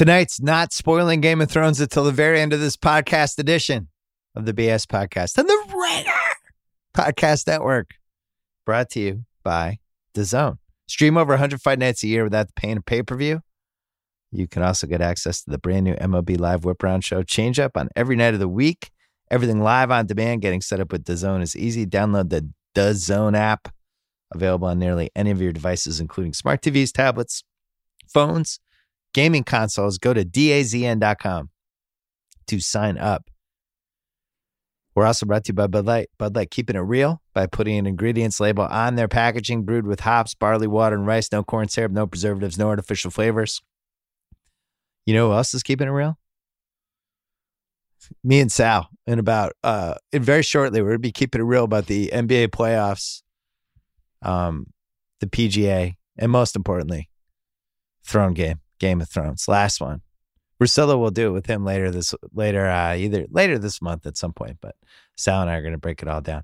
Tonight's not spoiling Game of Thrones until the very end of this podcast edition of the BS podcast and the Ringer Podcast Network. Brought to you by DAZN. Stream over 100 fight nights a year without paying a pay per view. You can also get access to the brand new MLB Live Whip Round Show change up on every night of the week. Everything live on demand. Getting set up with DAZN is easy. Download the DAZN app, available on nearly any of your devices, including smart TVs, tablets, phones, gaming consoles. Go to dazn.com to sign up. We're also brought to you by Bud Light. Bud Light keeping it real by putting an ingredients label on their packaging, brewed with hops, barley, water, and rice. No corn syrup, no preservatives, no artificial flavors. You know who else is keeping it real? Me and Sal. In about uh in very shortly, we're gonna be keeping it real about the NBA playoffs, um, the PGA, and most importantly, Throne Game, Game of Thrones. Last one. Russillo will do it with him later this later uh either later this month at some point, but Sal and I are gonna break it all down.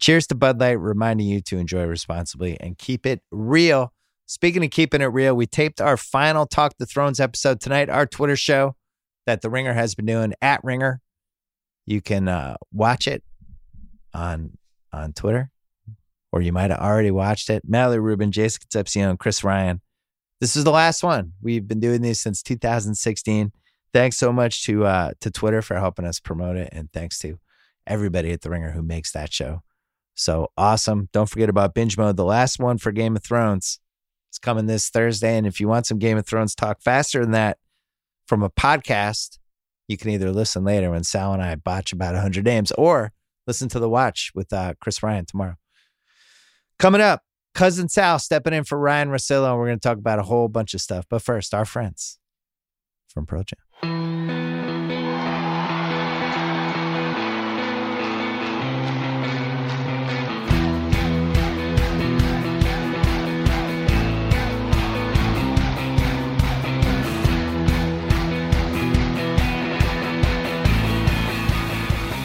Cheers to Bud Light, reminding you to enjoy responsibly and keep it real. Speaking of keeping it real, we taped our final Talk the Thrones episode tonight, our Twitter show that the Ringer has been doing at Ringer. You can uh, watch it on on Twitter, or you might have already watched it. Mallory Rubin, Jason Concepcion, Chris Ryan. This is the last one. We've been doing these since 2016. Thanks so much to uh, to Twitter for helping us promote it, and thanks to everybody at the Ringer who makes that show so awesome. Don't forget about binge mode, the last one for Game of Thrones. It's coming this Thursday. And if you want some Game of Thrones talk faster than that from a podcast, you can either listen later when Sal and I botch about 100 names or listen to The Watch with uh, Chris Ryan tomorrow. Coming up, Cousin Sal stepping in for Ryan Russillo. And we're going to talk about a whole bunch of stuff. But first, our friends from Pro Jam.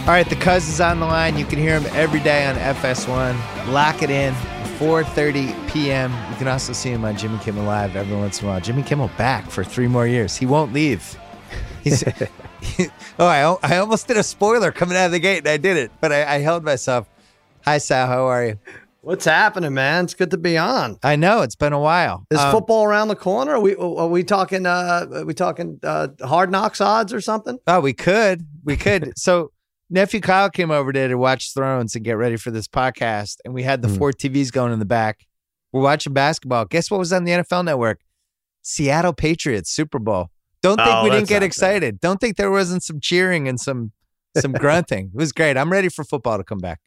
All right, the Cuz is on the line. You can hear him every day on FS1. Lock it in, 4.30 p.m. You can also see him on Jimmy Kimmel Live every once in a while. Jimmy Kimmel back for three more years. He won't leave. He's, oh, I, I almost did a spoiler coming out of the gate, and I did it, but I, I held myself. Hi, Sal. How are you? What's happening, man? It's good to be on. I know it's been a while. Is Um, football around the corner? Are we are we talking? Uh, are we talking uh, hard knocks odds or something? Oh, we could. We could. so nephew Kyle came over today to watch Thrones and get ready for this podcast, and we had the Hmm. four TVs going in the back. We're watching basketball. Guess what was on the NFL Network? Seattle Patriots Super Bowl. Don't think Oh, we didn't get excited. Don't think there wasn't some cheering and some some grunting. It was great. I'm ready for football to come back.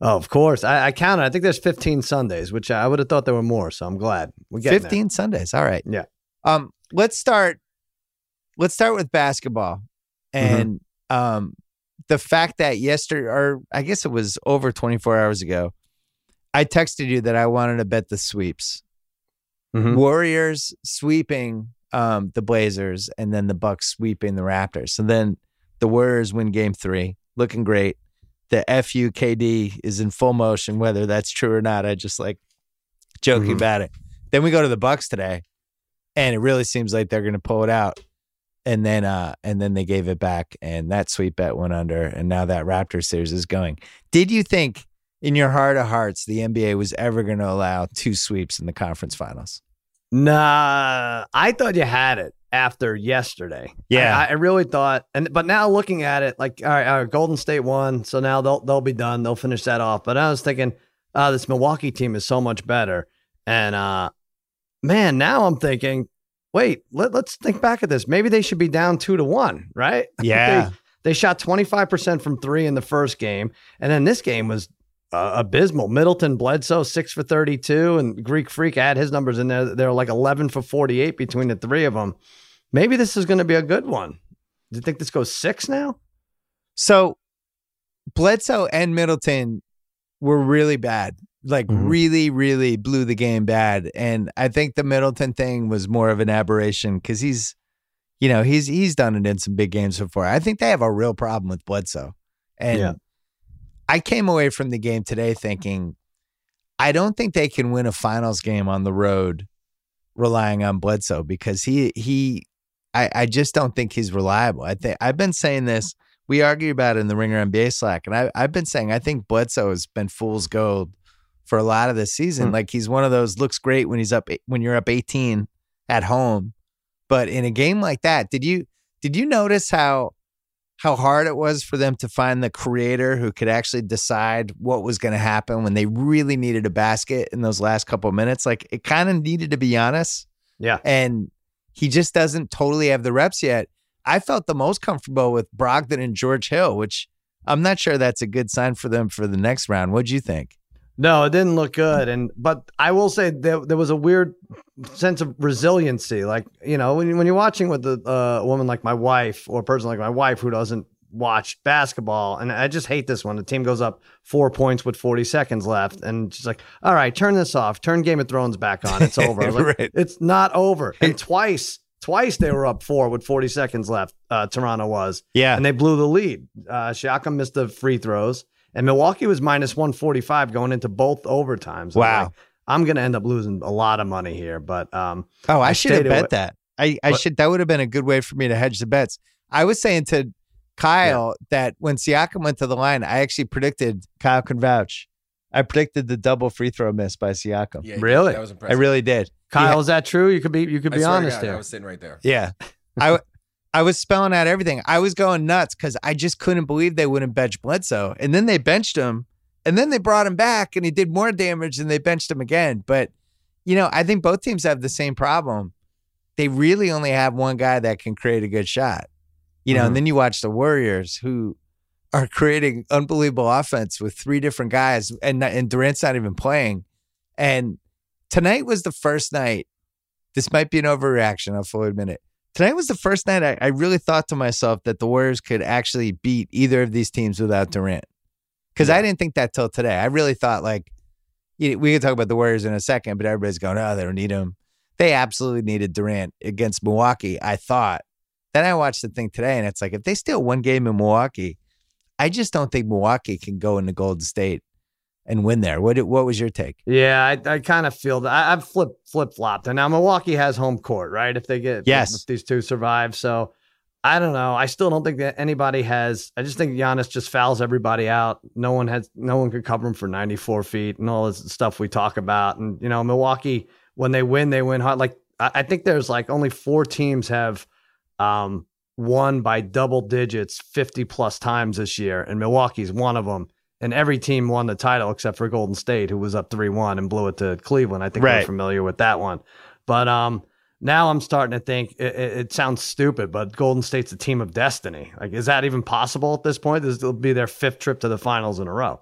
Oh, of course. I, I counted. I think there's 15 Sundays, which I would have thought there were more. So I'm glad getting there. 15 Sundays. All right. Yeah. Um, let's start. Let's start with basketball, Mm-hmm. and um, the fact that yesterday, or I guess it was over 24 hours ago, I texted you that I wanted to bet the sweeps. Mhm. Warriors sweeping um the Blazers, and then the Bucks sweeping the Raptors. So then the Warriors win Game Three, looking great. The FUKD is in full motion, whether that's true or not. I just like joking Mhm. about it. Then we go to the Bucks today, and it really seems like they're going to pull it out. And then, uh, and then they gave it back, and that sweep bet went under, and now that Raptors series is going. Did you think, in your heart of hearts, the NBA was ever going to allow two sweeps in the conference finals? Nah, I thought you had it after yesterday. Yeah. I, I really thought, and but now looking at it, like all right, all right, Golden State won, so now they'll they'll be done. They'll finish that off. But I was thinking, uh, this Milwaukee team is so much better, and uh, man, now I'm thinking, wait, let, let's think back at this. Maybe they should be down two to one, right? Yeah. they, they shot 25% from three in the first game, and then this game was uh, abysmal. Middleton, Bledsoe, six for 32, and Greek Freak add his numbers in there. They're like 11 for 48 between the three of them. Maybe this is going to be a good one. Do you think this goes six now? So Bledsoe and Middleton were really bad. Like Mhm. really, really blew the game bad. And I think the Middleton thing was more of an aberration because he's, you know, he's he's done it in some big games before. I think they have a real problem with Bledsoe. And Yeah. I came away from the game today thinking, I don't think they can win a finals game on the road relying on Bledsoe because he he I, I just don't think he's reliable. I think I've been saying this. We argue about it in the Ringer NBA Slack, and I, I've been saying I think Bledsoe has been fool's gold for a lot of this season. Hmm. Like he's one of those looks great when he's up when you're up 18 at home, but in a game like that, did you did you notice how how hard it was for them to find the creator who could actually decide what was going to happen when they really needed a basket in those last couple of minutes? Like it kind of needed to be honest. Yeah. and he just doesn't totally have the reps yet. I felt the most comfortable with Brogdon and George Hill, which I'm not sure that's a good sign for them for the next round. What'd you think? No, it didn't look good. And but I will say there there was a weird sense of resiliency. Like you know when when you're watching with a uh, woman like my wife or a person like my wife who doesn't watch basketball, and I just hate this one. The team goes up four points with 40 seconds left, and she's like, "All right, turn this off. Turn Game of Thrones back on. It's over." Like, Right. It's not over. And twice. Twice they were up four with 40 seconds left. Uh, Toronto was, Yeah. and they blew the lead. Uh, Siakam missed the free throws, and Milwaukee was minus 145 going into both overtimes. I was Wow. like, I'm going to end up losing a lot of money here, but um, Oh, I, I should have bet away- that. I, I What? should that would have been a good way for me to hedge the bets. I was saying to Kyle that when Siakam went to the line, I actually predicted Kyle can vouch. I predicted the double free throw miss by Siakam. Yeah, Really? That was impressive. I really did. Kyle, is that true? You could be you could I be honest God, I was sitting right there. Yeah. I I was spelling out everything. I was going nuts because I just couldn't believe they wouldn't bench Bledsoe. And then they benched him. And then they brought him back and he did more damage and they benched him again. But, you know, I think both teams have the same problem. They really only have one guy that can create a good shot. You know, Mhm. and then you watch the Warriors who are creating unbelievable offense with three different guys and and Durant's not even playing. And tonight was the first night. This might be an overreaction, I'll fully admit it. Tonight was the first night I, I really thought to myself that the Warriors could actually beat either of these teams without Durant. Because I didn't think that till today. I really thought like you know, we could talk about the Warriors in a second, but everybody's going, oh, they don't need him. They absolutely needed Durant against Milwaukee. I thought. Then I watched the thing today, and it's like if they steal one game in Milwaukee, I just don't think Milwaukee can go into Golden State and win there. What what was your take? Yeah, I, I kind of feel that I, I've flip flip flopped, and now Milwaukee has home court, right? If they get Yes. if these two survive, so I don't know. I still don't think that anybody has. I just think Giannis just fouls everybody out. No one has. No one could cover him for ninety four feet and all this stuff we talk about. And you know, Milwaukee when they win, they win hard. Like I, I think there's like only four teams have um won by double digits 50 plus times this year and Milwaukee's one of them and every team won the title except for Golden State who was up 3-1 and blew it to Cleveland I think Right. we're familiar with that one but um now I'm starting to think it, it, it sounds stupid but Golden State's a team of destiny like is that even possible at this point this will be their fifth trip to the finals in a row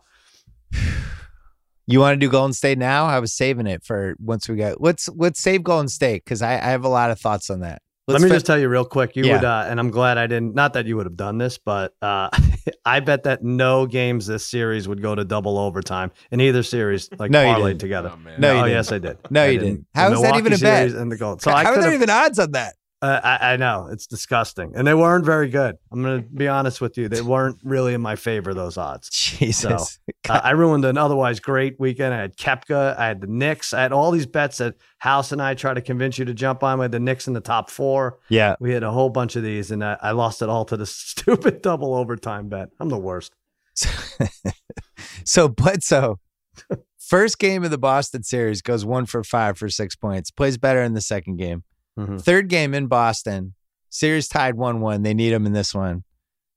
You want to do Golden State now? I was saving it for once we got. Let's let's save Golden State because I, I have a lot of thoughts on that. Let Let's me fin- just tell you real quick. You Yeah. would, uh, and I'm glad I didn't. Not that you would have done this, but uh, I bet that no games this series would go to double overtime in either series, like No, you parlayed didn't. together. Oh, man. No, you oh, didn't. yes, I did. No, I you didn't. How The is that even a bet? And the gold. So How I are there even odds on that? Uh, I, I know it's disgusting, and they weren't very good. I'm going to be honest with you; they weren't really in my favor. Those odds. Jesus. Uh, I ruined an otherwise great weekend. I had Koepka, I had the Knicks, I had all these bets that House and I tried to convince you to jump on. We had the Knicks in the top four. yeah. We had a whole bunch of these, and I, I lost it all to the stupid double overtime bet. I'm the worst. so Bledsoe, first game of the Boston series goes one for five for six points. Plays better in the second game. Mhm. Third game in Boston, series tied one one. They need him in this one.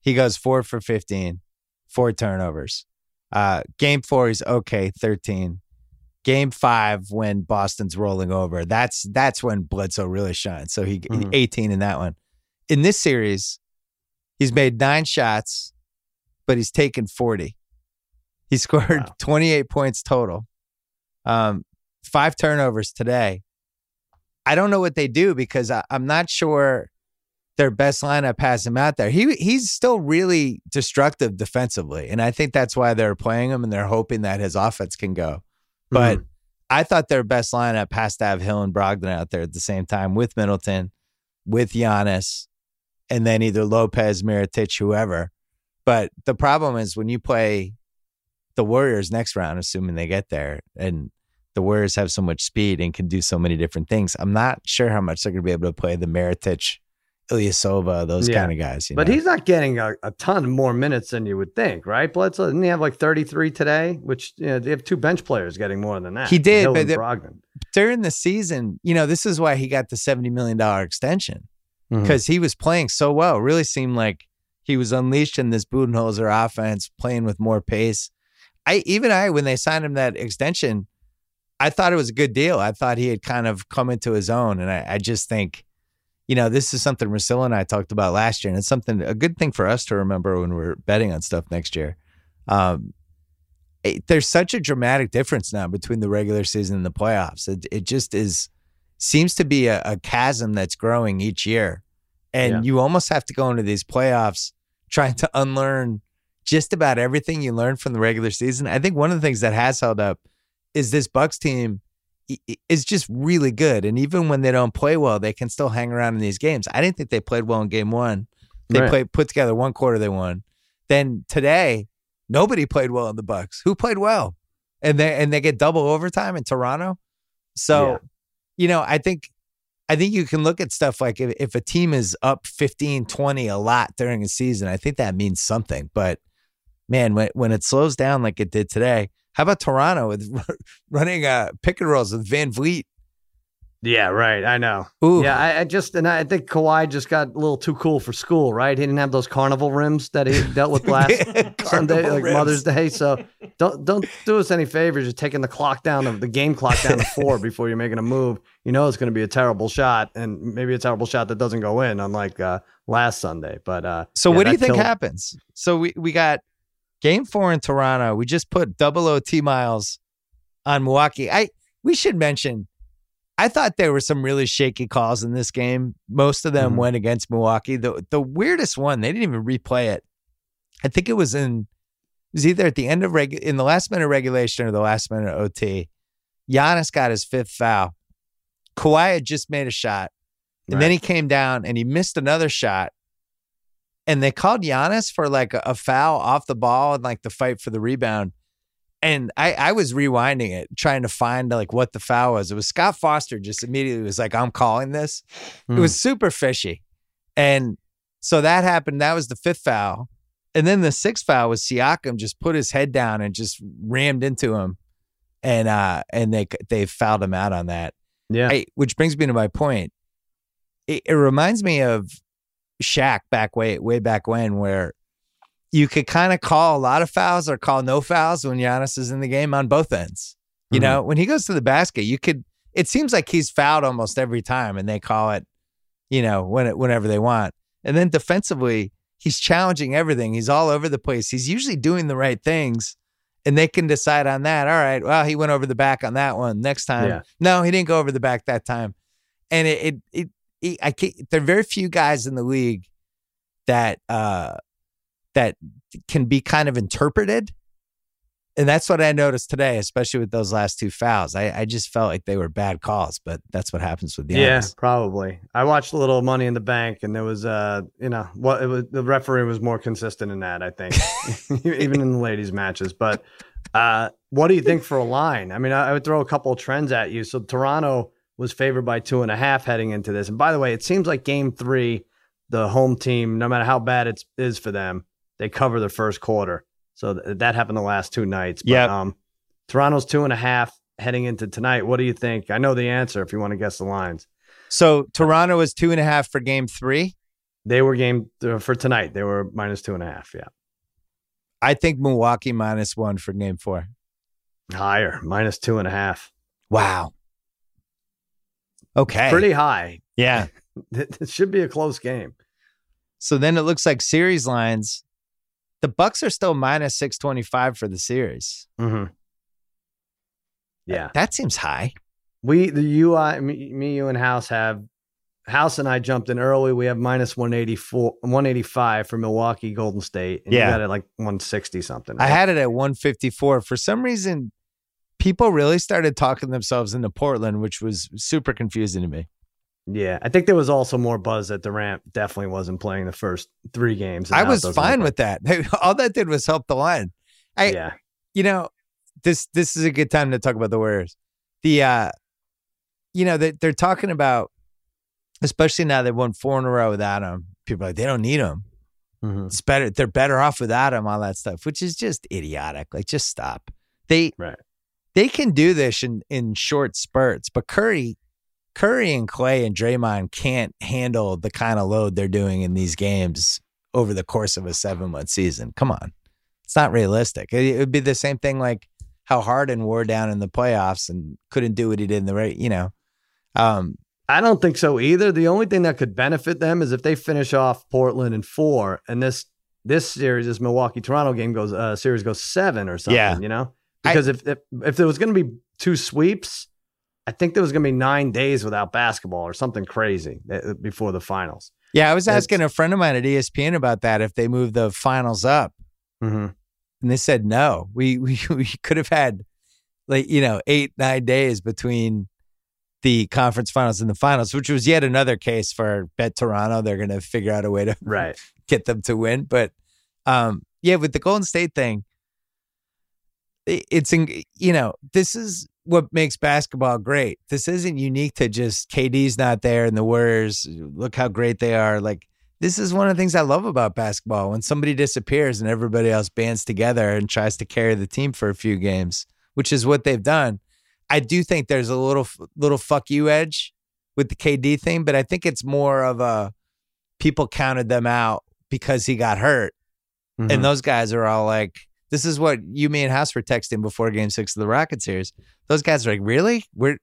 He goes four for fifteen, four turnovers. Uh, game four, he's okay, thirteen. Game five, when Boston's rolling over, that's that's when Bledsoe really shines. So he Mhm. eighteen in that one. In this series, he's made nine shots, but he's taken forty. He scored Wow. 28 points total. Um, five turnovers today. I don't know what they do because I, I'm not sure their best lineup has him out there. He he's still really destructive defensively, and I think that's why they're playing him and they're hoping that his offense can go. But Mhm. I thought their best lineup has to have Hill and Brogdon out there at the same time with Middleton, with Giannis, and then either Lopez, Mirotic, whoever. But the problem is when you play the Warriors next round, assuming they get there, and the Warriors have so much speed and can do so many different things, I'm not sure how much they're going to be able to play the Mirotic, Ilyasova, those Yeah. kind of guys. You But know? he's not getting a, a ton more minutes than you would think, right? Bledsoe didn't he have like 33 today? Which you know, they have two bench players getting more than that. He did, Hill but the- during the season, you know, this is why he got the $70 million extension Mhm. because he was playing so well. It really seemed like he was unleashed in this Budenholzer offense, playing with more pace. I even I when they signed him that extension, I thought it was a good deal. I thought he had kind of come into his own, and I, I just think, you know, this is something Russillo and I talked about last year, and it's something a good thing for us to remember when we're betting on stuff next year. Um, it- there's such a dramatic difference now between the regular season and the playoffs. It it just is seems to be a, a chasm that's growing each year, and Yeah. you almost have to go into these playoffs trying to unlearn just about everything you learned from the regular season. I think one of the things that has held up is this Bucks team is just really good, and even when they don't play well, they can still hang around in these games. I didn't think they played well in Game One. They Right. played put together one quarter, they won. Then today, nobody played well in the Bucks. Who played well? And they and they get double overtime in Toronto. So, Yeah. you know, I think I think you can look at stuff like if, if a team is up 15, 20 a lot during a season, I think that means something. But man, when when it slows down like it did today, how about Toronto with running uh pick and rolls with VanVleet? Yeah, right. I know. Ooh. Yeah, I, I just and I think Kawhi just got a little too cool for school, right? He didn't have those carnival rims that he dealt with last Sunday, like rims. Mother's Day. So don't don't do us any favors. Just taking the clock down of the game clock down to four before you're making a move. You know it's going to be a terrible shot, and maybe a terrible shot that doesn't go in, unlike uh, last Sunday. But uh, So yeah, what do you think killed- happens? So we, we got game four in Toronto. We just put double OT miles on Milwaukee. I we should mention I thought there were some really shaky calls in this game. Most of them Mhm. went against Milwaukee. The the weirdest one, they didn't even replay it. I think it was in it was either at the end of reg in the last minute of regulation or the last minute of OT. Giannis got his fifth foul. Kawhi had just made a shot. And then he came down and he missed another shot. And they called Giannis for like a, a foul off the ball and like the fight for the rebound. And I, I was rewinding it, trying to find like what the foul was. It was Scott Foster just immediately was like, I'm calling this. It Hmm. was super fishy. And so that happened. That was the fifth foul. And then the sixth foul was Siakam just put his head down and just rammed into him. And uh and they they fouled him out on that. yeah, I, which brings me to my point. It, it reminds me of Shaq back way way back when, where you could kind of call a lot of fouls or call no fouls when Giannis is in the game on both ends. You Mhm. know, when he goes to the basket, you could. It seems like he's fouled almost every time, and they call it, you know, when it, whenever they want. And then defensively, he's challenging everything. He's all over the place. He's usually doing the right things, and they can decide on that. All right, well, he went over the back on that one. Next time, Yeah. no, he didn't go over the back that time. And it, it, it, I can't, there are very few guys in the league that, uh, that can be kind of interpreted. And that's what I noticed today, especially with those last two fouls. I, I just felt like they were bad calls, but that's what happens with the Yeah, probably. I watched a little Money in the Bank, and there was, uh, you know, what it was. The referee was more consistent in that, I think, even in the ladies' matches. But uh, what do you think for a line? I mean, I, I would throw a couple of trends at you. So Toronto was favored by two and a half heading into this, and by the way, it seems like Game Three, the home team, no matter how bad it is for them, they cover the first quarter. So th- that happened the last two nights. But, Yep. um, Toronto's two and a half heading into tonight. What do you think? I know the answer if you want to guess the lines. So Toronto is two and a half for game three. They were game uh, for tonight. They were minus two and a half. Yeah. I think Milwaukee minus one for game four. Higher, minus two and a half. Wow. Okay. Pretty high. yeah. It should be a close game. So then it looks like series lines. The Bucks are still minus six twenty five for the series. Mm-hmm. Yeah. That seems high. We, the you, I, me, me, you, and House have, House and I jumped in early. We have minus 184, 185 for Milwaukee, Golden State. And Yeah. you got it like 160 something. I had it at 154. For some reason, people really started talking themselves into Portland, which was super confusing to me. yeah. I think there was also more buzz that Durant definitely wasn't playing the first three games. I was fine with that. All that did was help the line. I, yeah. you know, this this is a good time to talk about the Warriors. The uh, you know, they, they're talking about especially now they won four in a row without him. People are like, they don't need him. Mhm. It's better. They're better off without him. All that stuff, which is just idiotic. Like, just stop. They Right. They can do this in in short spurts, but Curry, Curry and Klay and Draymond can't handle the kind of load they're doing in these games over the course of a seven month season. Come on, it's not realistic. It, it would be the same thing like how Harden wore down in the playoffs and couldn't do what he did in the right. You know, um, I don't think so either. The only thing that could benefit them is if they finish off Portland in four, and this this series, this Milwaukee Toronto game goes uh, series goes seven or something. Yeah. you know, I- because if, if if there was going to be two sweeps, I think there was going to be nine days without basketball or something crazy uh, before the finals. yeah. I was asking a friend of mine at ESPN about that if they move the finals up. Mm-hmm. And they said no. We we we could have had like you know eight nine days between the conference finals and the finals, which was yet another case for Bet Toronto. They're going to figure out a way to Right. get them to win. But um, yeah, with the Golden State thing, i- it's in, you know this is what makes basketball great. This isn't unique to just KD's not there and the Warriors. Look how great they are. Like this is one of the things I love about basketball. When somebody disappears and everybody else bands together and tries to carry the team for a few games, which is what they've done. I do think there's a little little fuck you edge with the KD thing, but I think it's more of a people counted them out because he got hurt. Mhm. And those guys are all like, this is what you, me, and House were texting before game six of the Rocket series. Those guys are like, really? We're,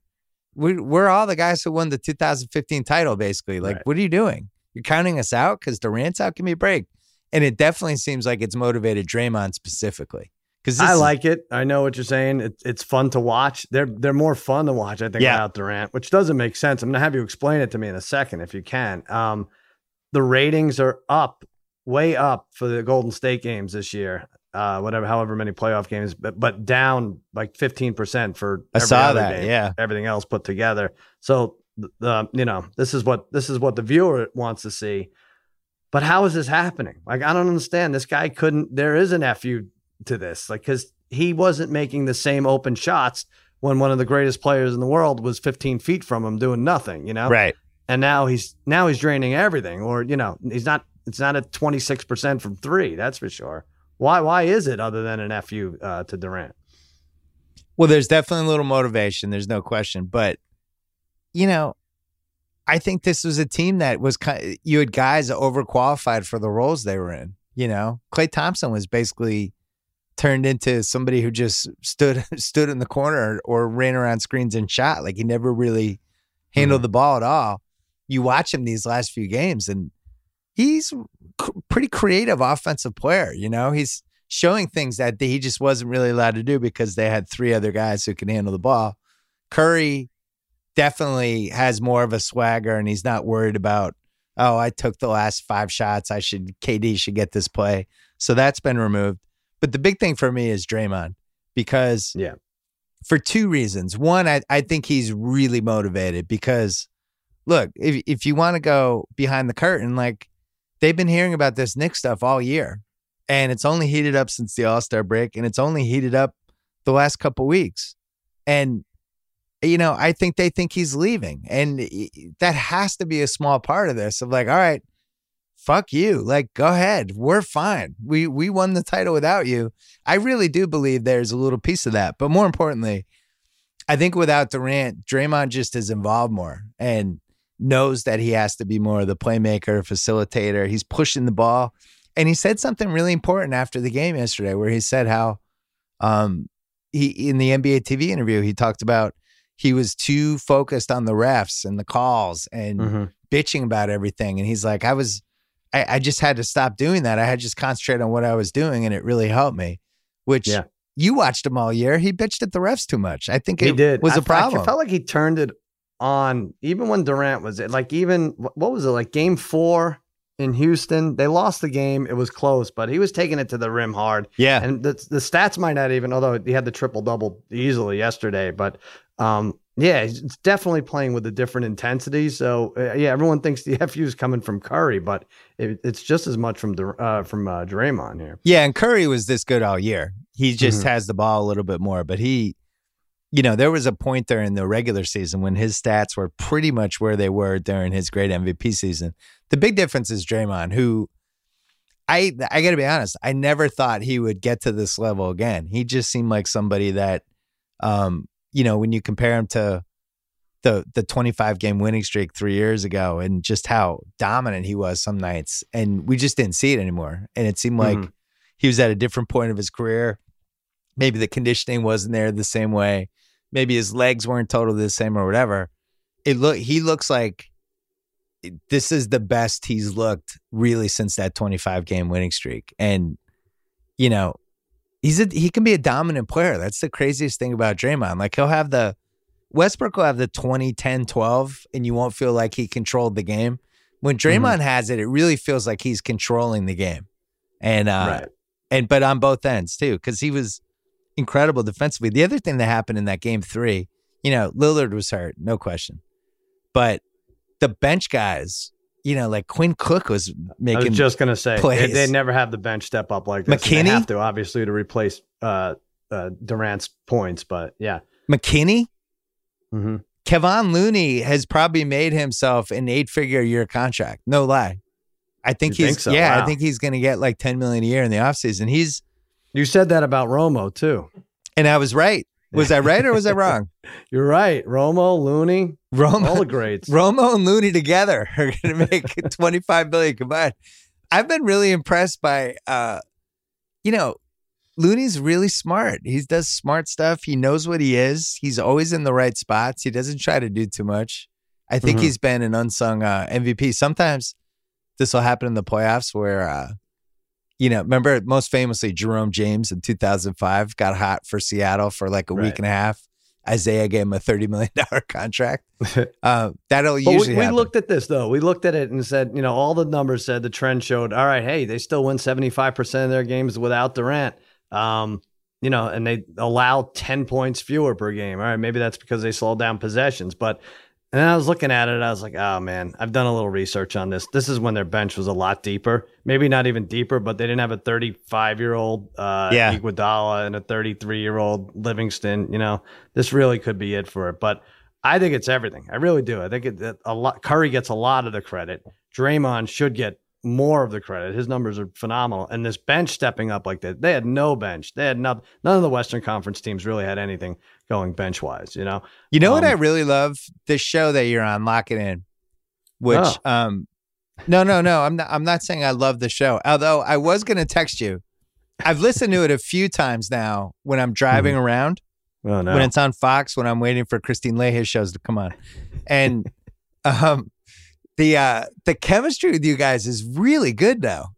we're, we're all the guys who won the 2015 title, basically. Like, Right. what are you doing? You're counting us out because Durant's out? Give me a break. And it definitely seems like it's motivated Draymond specifically. Because I like it. I know what you're saying. It, it's fun to watch. They're they're more fun to watch, I think, Yeah. without Durant, which doesn't make sense. I'm gonna have you explain it to me in a second if you can. Um, the ratings are up, way up for the Golden State games this year. Uh, whatever, however many playoff games, but but down like 15 percent for I every saw that, game, yeah. everything else put together. So the, the you know this is what this is what the viewer wants to see. But how is this happening? Like I don't understand. This guy couldn't. There is an fu to this, like because he wasn't making the same open shots when one of the greatest players in the world was 15 feet from him doing nothing. You know, right. and now he's now he's draining everything, or you know, he's not. It's not at 26 percent from three. That's for sure. Why? Why is it other than an fu uh, to Durant? Well, there's definitely a little motivation. There's no question. But, you know, I think this was a team that was kind you had guys overqualified for the roles they were in. You know, Klay Thompson was basically turned into somebody who just stood stood in the corner or ran around screens and shot. Like he never really handled the ball at all. You watch him these last few games, and he's c- pretty creative offensive player. You know, he's showing things that he just wasn't really allowed to do because they had three other guys who can handle the ball. Curry definitely has more of a swagger, and he's not worried about. Oh, I took the last five shots. I should KD should get this play. So that's been removed. But the big thing for me is Draymond because Yeah. for two reasons. One, I, I think he's really motivated because look, if if you want to go behind the curtain, like they've been hearing about this Nick stuff all year. And it's only heated up since the All-Star break, and it's only heated up the last couple weeks. And you know, I think they think he's leaving. And that has to be a small part of this of like, all right, fuck you. Like, go ahead. We're fine. We we won the title without you. I really do believe there's a little piece of that. But more importantly, I think without Durant, Draymond just is involved more and knows that he has to be more of the playmaker, facilitator. He's pushing the ball. And he said something really important after the game yesterday where he said how um he in the NBA TV interview, he talked about he was too focused on the refs and the calls and Mm-hmm. bitching about everything. And he's like, I was, I, I just had to stop doing that. I had to just concentrate on what I was doing, and it really helped me. Which Yeah. you watched him all year. He bitched at the refs too much. I think He it did. was I a problem. I felt like he turned it on even when Durant was it. Like even what was it like game four in Houston? They lost the game. It was close, but he was taking it to the rim hard. yeah, And the the stats might not even, although he had the triple double easily yesterday, but um, yeah, he's definitely playing with a different intensity. So uh, yeah, everyone thinks the fu is coming from Curry, but it, it's just as much from Dur- uh, from uh, Draymond here. yeah. And Curry was this good all year. He just Mhm. has the ball a little bit more, but he, you know, there was a point there in the regular season when his stats were pretty much where they were during his great MVP season. The big difference is Draymond, who I I got to be honest, I never thought he would get to this level again. He just seemed like somebody that, um, you know, when you compare him to the the 25 game winning streak three years ago and just how dominant he was some nights, and we just didn't see it anymore. And it seemed like Mhm. he was at a different point of his career. Maybe the conditioning wasn't there the same way. Maybe his legs weren't totally the same or whatever. It look he looks like this is the best he's looked really since that 25 game winning streak. And you know, he's a he can be a dominant player. That's the craziest thing about Draymond. Like he'll have the Westbrook will have the 20, 10, 12, and you won't feel like he controlled the game. When Draymond has it, it really feels like he's controlling the game. And uh right. and but on both ends too, because he was incredible defensively. The other thing that happened in that game three, you know, Lillard was hurt, no question. But the bench guys, you know, like Quinn Cook was making. I was just gonna say they, plays. they never have the bench step up like this. McKinnie? They have to obviously to replace uh, uh, Durant's points, but yeah. McKinnie. hmm Kevon Looney has probably made himself an eight figure year contract. No lie. I think You he's think so? yeah, I think he's gonna get like 10 million a year in the offseason. He's You said that about Romo too. and I was right. Was I right or was I wrong? You're right. Romo, Looney, Romo, all the greats. Romo and Looney together are gonna make 25 billion combined. I've been really impressed by uh you know, Looney's really smart. He does smart stuff. He knows what he is. He's always in the right spots. He doesn't try to do too much. I think Mhm. he's been an unsung uh, MVP. Sometimes this will happen in the playoffs where, uh, you know, remember most famously Jerome James in 2005 got hot for Seattle for like a Right. week and a half. Isiah gave him a $30 million contract. Uh, that'll usually we, we looked at this though. We looked at it and said, you know, all the numbers said the trend showed, all right, hey, they still win 75% of their games without Durant. Um, you know, and they allow 10 points fewer per game. All right, maybe that's because they slowed down possessions. But and then I was looking at it, I was like, oh man, I've done a little research on this. This is when their bench was a lot deeper. Maybe not even deeper, but they didn't have a 35 year old uh Yeah. Iguodala and a 33 year old Livingston. You know, this really could be it for it. But I think it's everything. I really do. I think it, that a lot. Curry gets a lot of the credit. Draymond should get more of the credit. His numbers are phenomenal. And this bench stepping up like that, they had no bench. They had no, none of the Western Conference teams really had anything going bench wise. You know, You know what Um, I really love? The show that you're on, Lock It In, which Oh. um no no no, I'm not I'm not saying I love the show. Although I was gonna text you. I've listened to it a few times now when I'm driving around, oh no, when it's on Fox, when I'm waiting for Kristine Leahy's shows to come on. And um the uh the chemistry with you guys is really good now.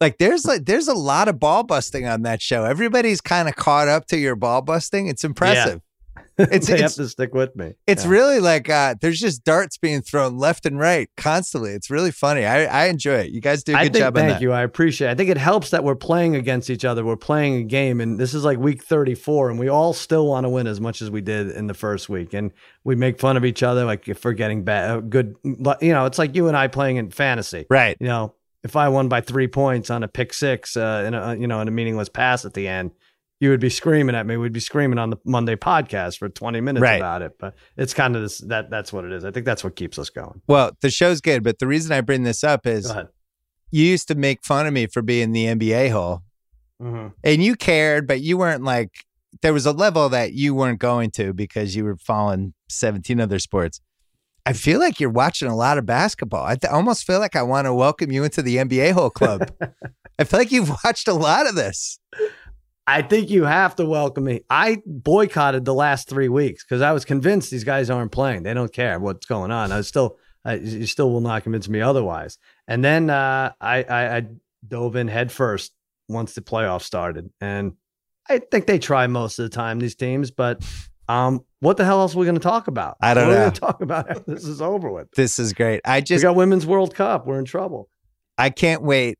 Like there's like there's a lot of ball busting on that show. Everybody's kind of caught up to your ball busting. It's impressive. It's- they it's- have to stick with me. It's Yeah. really like uh, there's just darts being thrown left and right constantly. It's really funny. I, I enjoy it. You guys do a good think, job on thank you. I appreciate it. I think it helps that we're playing against each other. We're playing a game, and this is like week 34, and we all still want to win as much as we did in the first week. And we make fun of each other, like if we're getting bad, uh, good. You know, it's like you and I playing in fantasy. Right. You know, if I won by three points on a pick six, uh, in a you know, in a meaningless pass at the end, you would be screaming at me. We'd be screaming on the Monday podcast for 20 minutes Right. about it. But it's kind of this that that's what it is. I think that's what keeps us going. Well, the show's good, but the reason I bring this up is you used to make fun of me for being the NBA hole, Mhm. and you cared, but you weren't like there was a level that you weren't going to because you were following 17 other sports. I feel like you're watching a lot of basketball. I th- almost feel like I want to welcome you into the NBA hole club. I feel like you've watched a lot of this. I think you have to welcome me. I boycotted the last three weeks because I was convinced these guys aren't playing. They don't care what's going on. I was still, I, you still will not convince me otherwise. And then uh, I, I, I dove in headfirst once the playoffs started, and I think they try most of the time these teams. But um, what the hell else are we going to talk about? I don't what Are we know. going to talk about after this is over with? This is great. I We just got Women's World Cup. We're in trouble. I can't wait.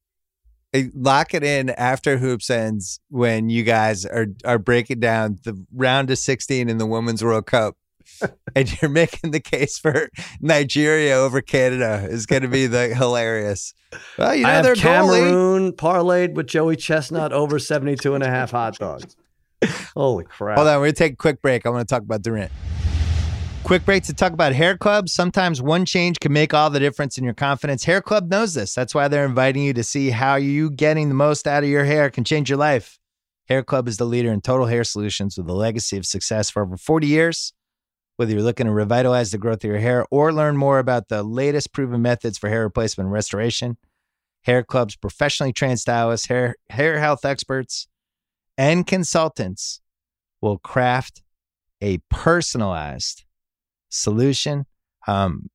Lock it in after hoops ends when you guys are are breaking down the round of 16 in the Women's World Cup. and you're making the case for Nigeria over Canada is going to be the hilarious. Well, you know I have they're goalie. Cameroon parlayed with Joey Chestnut over 72 and a half hot dogs. Holy crap! Hold on, we're gonna take a quick break. I want to talk about Durant. Quick break to talk about Hair Club. Sometimes one change can make all the difference in your confidence. Hair Club knows this. That's why they're inviting you to see how you getting the most out of your hair can change your life. Hair Club is the leader in total hair solutions with a legacy of success for over 40 years. Whether you're looking to revitalize the growth of your hair or learn more about the latest proven methods for hair replacement and restoration, Hair Club's professionally trained stylists, hair, hair health experts, and consultants will craft a personalized solution. Um,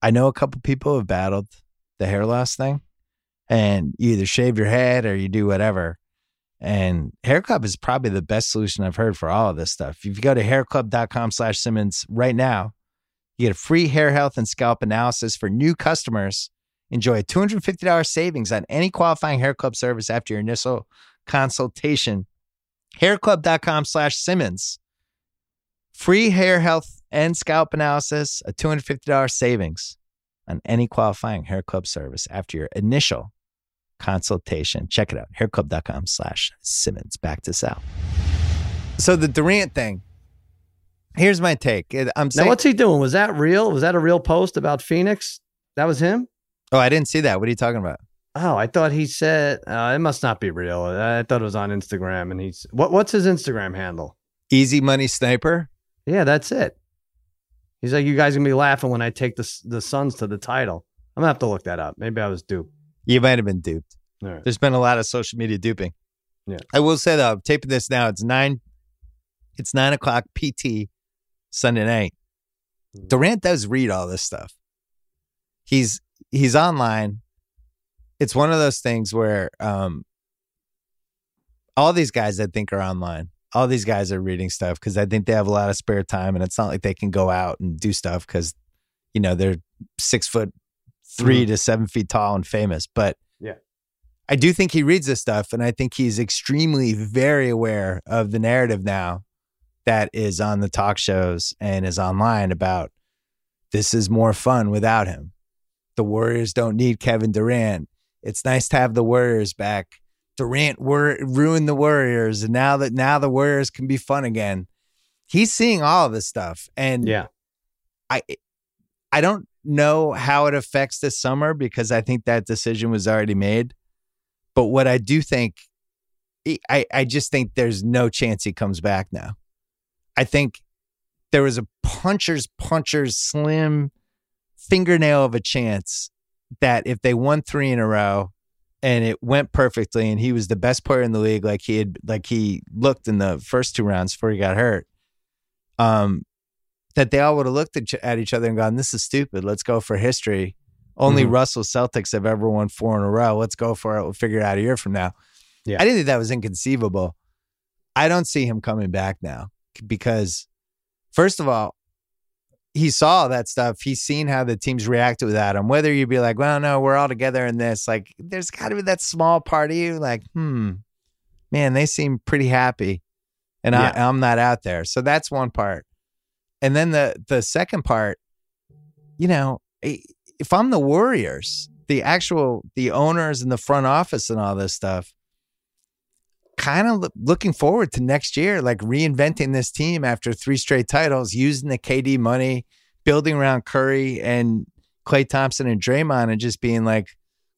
I know a couple people have battled the hair loss thing, and you either shave your head or you do whatever. And Hair Club is probably the best solution I've heard for all of this stuff. If you go to hairclub.com slash Simmons right now, you get a free hair health and scalp analysis for new customers. Enjoy a $250 savings on any qualifying Hair Club service after your initial consultation. Hairclub.com slash Simmons. Free hair health and scalp analysis, a $250 savings on any qualifying Hair Club service after your initial consultation. Check it out. Hairclub.com slash Simmons. Back to Sal. So the Durant thing. Here's my take. I'm saying, now, what's he doing? Was that real? Was that a real post about Phoenix? That was him? Oh, I didn't see that. What are you talking about? Oh, I thought he said uh, it must not be real. I thought it was on Instagram, and he's what? What's his Instagram handle? Easy Money Sniper. Yeah, that's it. He's like, you guys gonna be laughing when I take the the Suns to the title. I'm gonna have to look that up. Maybe I was duped. You might have been duped. Right. There's been a lot of social media duping. Yeah. I will say though, I'm taping this now. It's nine. It's nine o'clock PT Sunday night. Mm. Durant does read all this stuff. He's he's online. It's one of those things where um, all these guys I think are online. All these guys are reading stuff because I think they have a lot of spare time, and it's not like they can go out and do stuff because you know they're six foot 3 mm-hmm. to seven feet tall and famous. But yeah, I do think he reads this stuff, and I think he's extremely very aware of the narrative now that is on the talk shows and is online about this is more fun without him. The Warriors don't need Kevin Durant. It's nice to have the Warriors back. Durant wor- ruined the Warriors, and now that now the Warriors can be fun again. He's seeing all of this stuff, and yeah, I I don't know how it affects this summer because I think that decision was already made. But what I do think, I I just think there's no chance he comes back now. I think there was a puncher's puncher's slim fingernail of a chance that if they won three in a row and it went perfectly and he was the best player in the league like he had like he looked in the first two rounds before he got hurt um that they all would have looked at, each other and gone this is stupid. Let's go for history. Only mm-hmm. russell celtics have ever won four in a row. Let's go for it. We'll figure it out a year from now. Yeah. I didn't think that was inconceivable. I don't see him coming back now because first of all he saw that stuff. He's seen how the teams reacted without him. Whether you'd be like, well, no, we're all together in this. Like, there's got to be that small part of you, like, hmm, man, they seem pretty happy, and yeah. I, I'm not out there. So that's one part. And then the the second part, you know, if I'm the Warriors, the actual the owners and the front office and all this stuff, kind of looking forward to next year, like reinventing this team after three straight titles, using the KD money, building around Curry and Klay Thompson and Draymond, and just being like,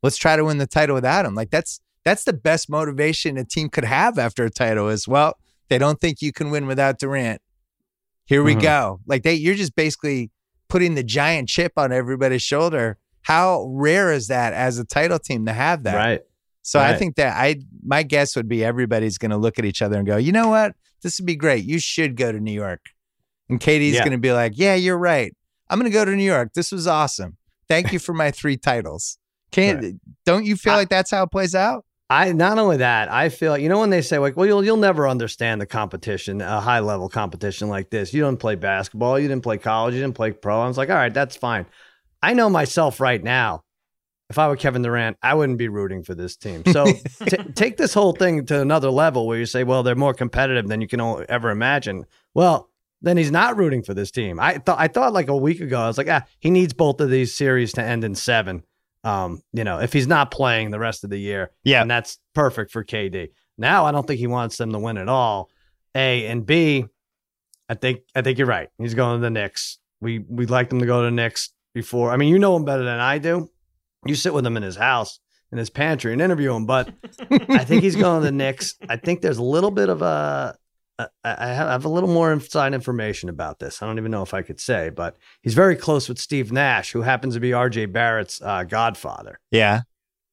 let's try to win the title without him. Like that's that's the best motivation a team could have after a title is well, they don't think you can win without Durant. Here we mm-hmm. go. Like they you're just basically putting the giant chip on everybody's shoulder. How rare is that as a title team to have that? Right. So right. I think that I my guess would be everybody's going to look at each other and go, you know what, this would be great. You should go to New York. And KD's yeah. going to be like, yeah, you're right. I'm going to go to New York. This was awesome. Thank you for my three titles. Can't right. don't you feel I, like that's how it plays out? I not only that, I feel you know when they say like, well, you'll you'll never understand the competition, a high level competition like this. You don't play basketball, you didn't play college, you didn't play pro. I was like, all right, that's fine. I know myself right now if I were Kevin Durant, I wouldn't be rooting for this team. So t- take this whole thing to another level where you say, well, they're more competitive than you can ever imagine. Well, then he's not rooting for this team. I thought I thought like a week ago, I was like, ah, he needs both of these series to end in seven. Um, you know, if he's not playing the rest of the year, yeah, and that's perfect for KD. Now I don't think he wants them to win at all. A and B, I think I think you're right. He's going to the Knicks. We we'd like them to go to the Knicks before. I mean, you know him better than I do. You sit with him in his house, in his pantry, and interview him. But I think he's going to the Knicks. I think there's a little bit of a. I have a little more inside information about this. I don't even know if I could say, but he's very close with Steve Nash, who happens to be R.J. Barrett's uh, godfather. Yeah.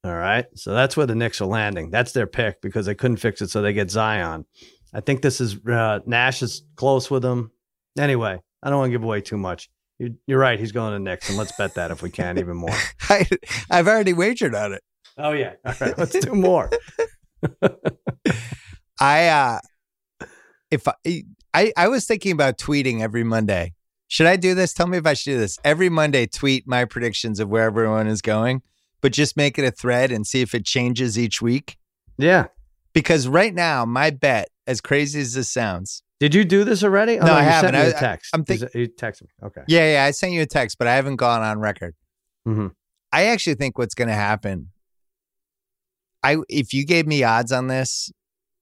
All right. So that's where the Knicks are landing. That's their pick because they couldn't fix it, so they get Zion. I think this is uh, Nash is close with him. Anyway, I don't want to give away too much. You're, you're right. He's going to Knicks, and let's bet that if we can even more. I, I've already wagered on it. Oh yeah. All right. Let's do more. I uh if I, I I was thinking about tweeting every Monday. Should I do this? Tell me if I should do this. Every Monday tweet my predictions of where everyone is going, but just make it a thread and see if it changes each week. Yeah. Because right now, my bet, as crazy as this sounds, Did you do this already? Oh, No, I haven't. I- a text. I'm Is you text me. Okay. yeah, yeah, I sent you a text, but I haven't gone on record. Mhm. I actually think what's going to happen. I if you gave me odds on this,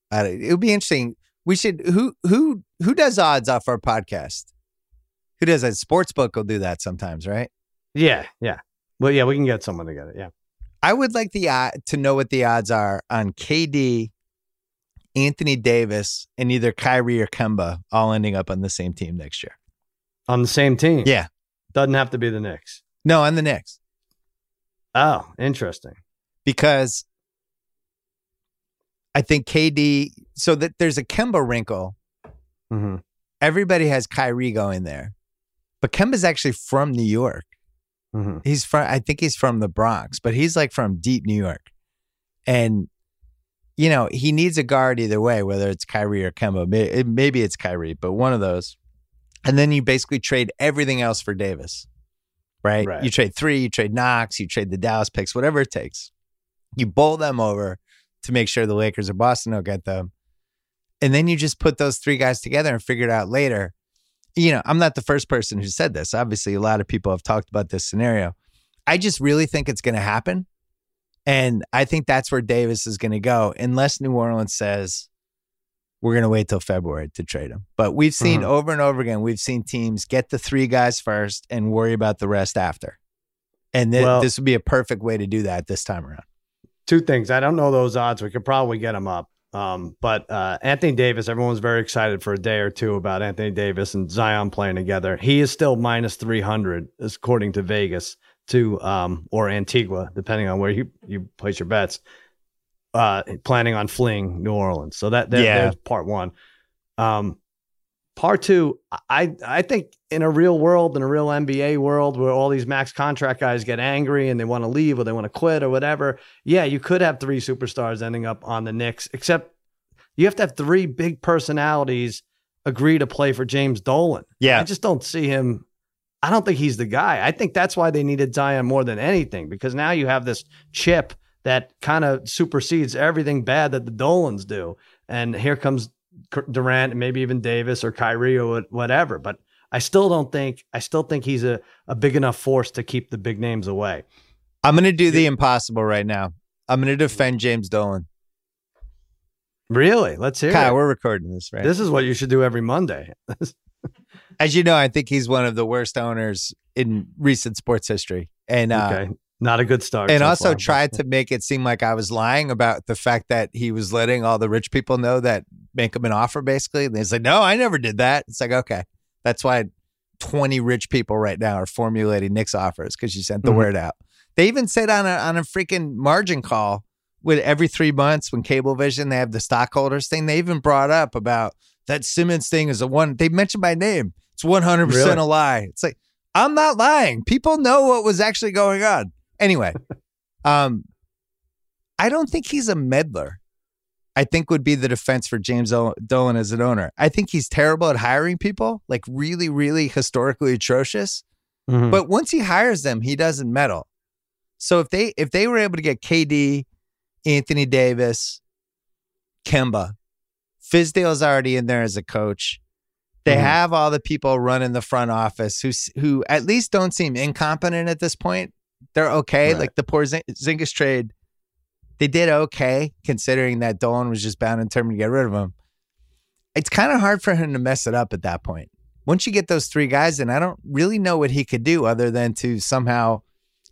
uh, it would be interesting. We should who who who does odds off our podcast? Who does that? Sportsbook will do that sometimes, right? Yeah. Yeah. Well, yeah, we can get someone to get it. Yeah. I would like the uh, to know what the odds are on KD, Anthony Davis, and either Kyrie or Kemba all ending up on the same team next year. On the same team. Yeah, Doesn't have to be the Knicks. no, on the Knicks Oh, interesting. because I think KD. So that there's a Kemba wrinkle. hmm Everybody has Kyrie going there, but Kemba's actually from New York. hmm He's from, I think he's from the Bronx, but he's like from deep New York. And, you know, he needs a guard either way, whether it's Kyrie or Kemba. Maybe it's Kyrie, but one of those. And then you basically trade everything else for Davis, right? Right. You trade three, you trade Knox, you trade the Dallas picks, whatever it takes. You bowl them over to make sure the Lakers or Boston don't get them. And then you just put those three guys together and figure it out later you know, I'm not the first person who said this. Obviously, a lot of people have talked about this scenario. I just really think it's going to happen. And I think that's where Davis is going to go, unless New Orleans says we're going to wait till February to trade him. But we've seen Mhm. over and over again, we've seen teams get the three guys first and worry about the rest after. And thi- Well- this would be a perfect way to do that this time around. Two things. I don't know those odds. We could probably get them up. Um, but uh, Anthony Davis, everyone's very excited for a day or two about Anthony Davis and Zion playing together. He is still minus 300, according to Vegas, to um, or Antigua, depending on where you, you place your bets, uh, planning on fleeing New Orleans. So that, that Yeah. there's part one. Um, part two, I, I think in a real world, in a real NBA world where all these max contract guys get angry and they want to leave or they want to quit or whatever, yeah, you could have three superstars ending up on the Knicks, except you have to have three big personalities agree to play for James Dolan. Yeah. I just don't see him. I don't think he's the guy. I think that's why they needed Zion more than anything because now you have this chip that kind of supersedes everything bad that the Dolans do. And here comes Durant and maybe even Davis or Kyrie or whatever. But I still don't think, I still think he's a, a big enough force to keep the big names away. I'm going to do the impossible right now. I'm going to defend James Dolan. Really? Let's hear Kyle, it. we're recording this, right? This is what you should do every Monday. As you know, I think he's one of the worst owners in recent sports history. And uh, okay. Not a good start. and so also far, but- tried to make it seem like I was lying about the fact that he was letting all the rich people know that make him an offer, basically. And he's like, no, I never did that. It's like, okay. That's why 20 rich people right now are formulating Knicks offers because you sent the Mhm. word out. They even said on a, on a freaking margin call with every three months when Cablevision, they have the stockholders thing. They even brought up about that Simmons thing is a one. They mentioned my name. It's 100% Really? a lie. It's like, I'm not lying. People know what was actually going on. Anyway, um, I don't think he's a meddler. I think would be the defense for James O- Dolan as an owner. I think he's terrible at hiring people, like really, really historically atrocious. Mhm. But once he hires them, he doesn't meddle. So if they if they were able to get KD, Anthony Davis, Kemba, Fizdale's already in there as a coach. They Mhm. have all the people running the front office who who at least don't seem incompetent at this point. They're okay. Right. Like the Porzingis trade they did okay considering that Dolan was just bound and determined to get rid of him. It's kind of hard for him to mess it up at that point. Once you get those three guys in, I don't really know what he could do other than to somehow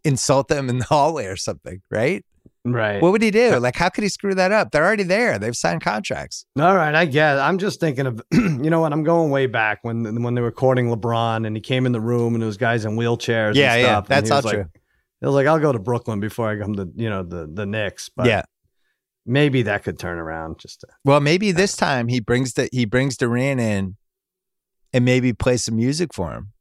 insult them in the hallway or something, right? Right. What would he do? Like, how could he screw that up? They're already there. They've signed contracts. All right, I guess. I'm just thinking of, you know what? I'm going way back when when they were courting LeBron and he came in the room and there was guys in wheelchairs. Yeah, and yeah, that's all was true. It was like, I'll go to Brooklyn before I come to you know the the Knicks. But yeah. maybe that could turn around. Just to, Well, maybe this time he brings the he brings Durant in, and maybe play some music for him.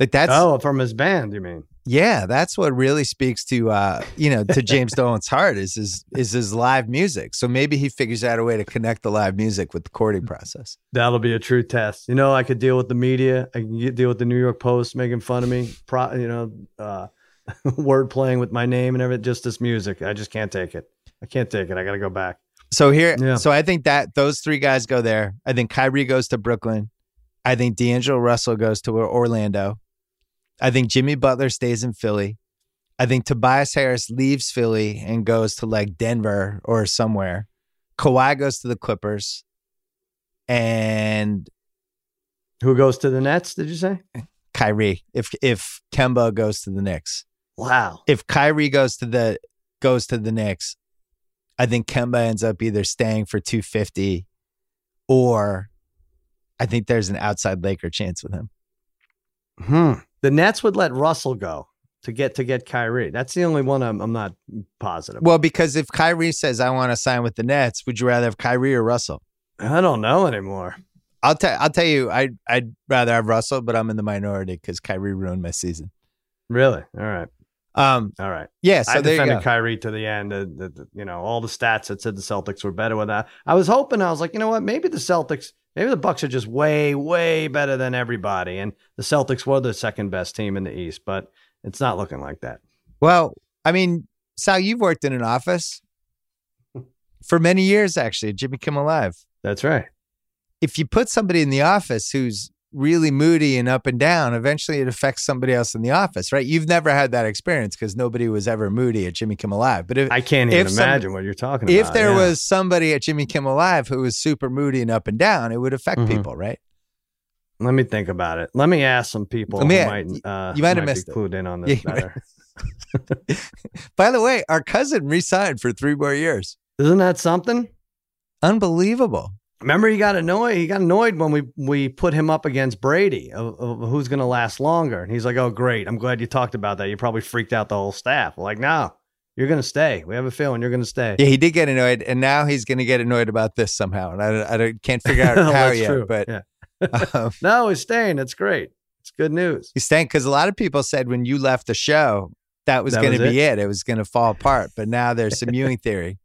Like that's oh, from his band, you mean? yeah, that's what really speaks to uh you know to James Dolan's heart is his is his live music. So maybe he figures out a way to connect the live music with the courting process. That'll be a true test. You know, I could deal with the media. I can get, deal with the New York Post making fun of me. Pro, you know, uh, word playing with my name and everything. Just this music, I just can't take it. I can't take it. I got to go back. So here, Yeah. so I think that those three guys go there. I think Kyrie goes to Brooklyn. I think D'Angelo Russell goes to Orlando. I think Jimmy Butler stays in Philly. I think Tobias Harris leaves Philly and goes to like Denver or somewhere. Kawhi goes to the Clippers. And Who goes to the Nets? Did you say? Kyrie, if if Kemba goes to the Knicks. Wow. If Kyrie goes to the goes to the Knicks, I think Kemba ends up either staying for 250 or I think there's an outside Laker chance with him. Hmm. The Nets would let Russell go to get to get Kyrie. That's the only one I'm, I'm not positive. Well, because if Kyrie says I want to sign with the Nets, would you rather have Kyrie or Russell? I don't know anymore. I'll tell I'll tell you, I I'd rather have Russell, but I'm in the minority because Kyrie ruined my season. Really? All right. Um, All right. yeah, so I defended. Kyrie to the end. Uh, the, the- you know, all the stats that said the Celtics were better with that. I was hoping. I was like, you know what? Maybe the Celtics, maybe the Bucks are just way, way better than everybody, and the Celtics were the second best team in the East. But it's not looking like that. Well, I mean, Sal, you've worked in an office for many years, actually. Jimmy Kimmel Live. That's right. If you put somebody in the office who's really moody and up and down, eventually it affects somebody else in the office, right? You've never had that experience because nobody was ever moody at Jimmy Kimmel Live. But if I can't even If some- imagine what you're talking about. if there yeah. was somebody at Jimmy Kimmel Live who was super moody and up and down, it would affect Mhm. people, right? Let me think about it. Let me ask some people Let me- who might, uh, you might have be missed it. clued in on this might- better. By the way, our cousin re-signed for three more years. Isn't that something? Unbelievable. Remember, he got annoyed. He got annoyed when we we put him up against Brady of, of who's going to last longer. And he's like, "Oh, great! I'm glad you talked about that. You probably freaked out the whole staff." We're like, "No, you're going to stay. We have a feeling you're going to stay." Yeah, he did get annoyed, and now he's going to get annoyed about this somehow. And I, I can't figure out how yet. true. But yeah. um, no, he's staying. It's great. It's good news. he's staying because a lot of people said when you left the show that was going to be it. It was going to fall apart. But now there's some Ewing theory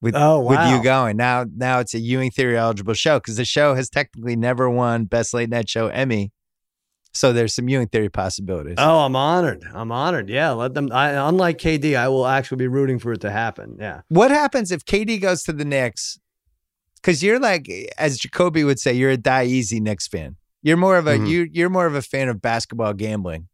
with Oh, with you going. Now now it's a Ewing theory eligible show because the show has technically never won Best Late Night Show Emmy. So there's some Ewing theory possibilities. Oh, I'm honored. I'm honored. Yeah, let them. I, unlike KD, I will actually be rooting for it to happen. Yeah. What happens if KD goes to the Knicks? Because you're like, as Jacoby would say, you're a die easy Knicks fan. You're more of a Mhm. you. You're more of a fan of basketball gambling.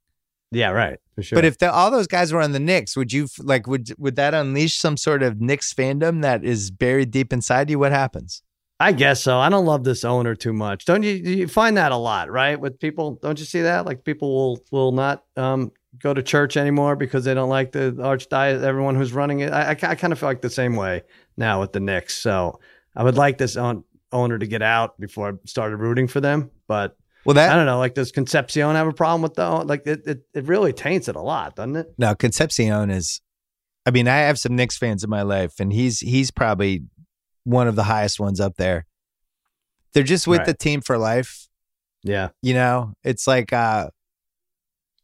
Yeah. Right. For sure. But if the, all those guys were on the Knicks, would you like would would that unleash some sort of Knicks fandom that is buried deep inside you? What happens? I guess so. I don't love this owner too much. Don't you? You find that a lot, right? With people, don't you see that? Like people will will not um, go to church anymore because they don't like the archdiocese. Everyone who's running it. I, I, I kind of feel like the same way now with the Knicks. So I would like this own, owner to get out before I started rooting for them. But Well, I don't know. Like, does Concepcion have a problem with the like? It, it it really taints it a lot, doesn't it? no Concepcion is. I mean, I have some Knicks fans in my life, and he's he's probably one of the highest ones up there. They're just with Right. the team for life. Yeah. You know, it's like uh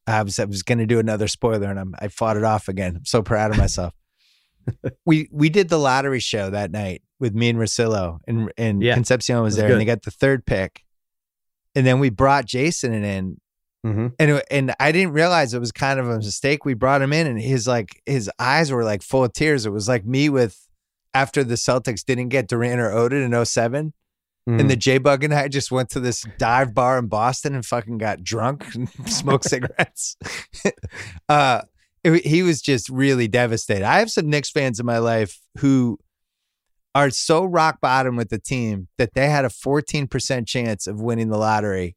I was I was going to do another spoiler and I'm, I fought it off again. I'm so proud of myself. we we did the lottery show that night with me and Russillo and and Yeah. Concepcion was was there good. and they got the third pick. And then we brought Jason in Mm-hmm. and and I didn't realize it was kind of a mistake. We brought him in and his like his eyes were like full of tears. It was like me with after the Celtics didn't get Durant or Oden in 7 Mm-hmm. and the J Bug and I just went to this dive bar in Boston and fucking got drunk and smoked cigarettes. uh, it- he was just really devastated. I have some Knicks fans in my life who are so rock bottom with the team that they had a 14% chance of winning the lottery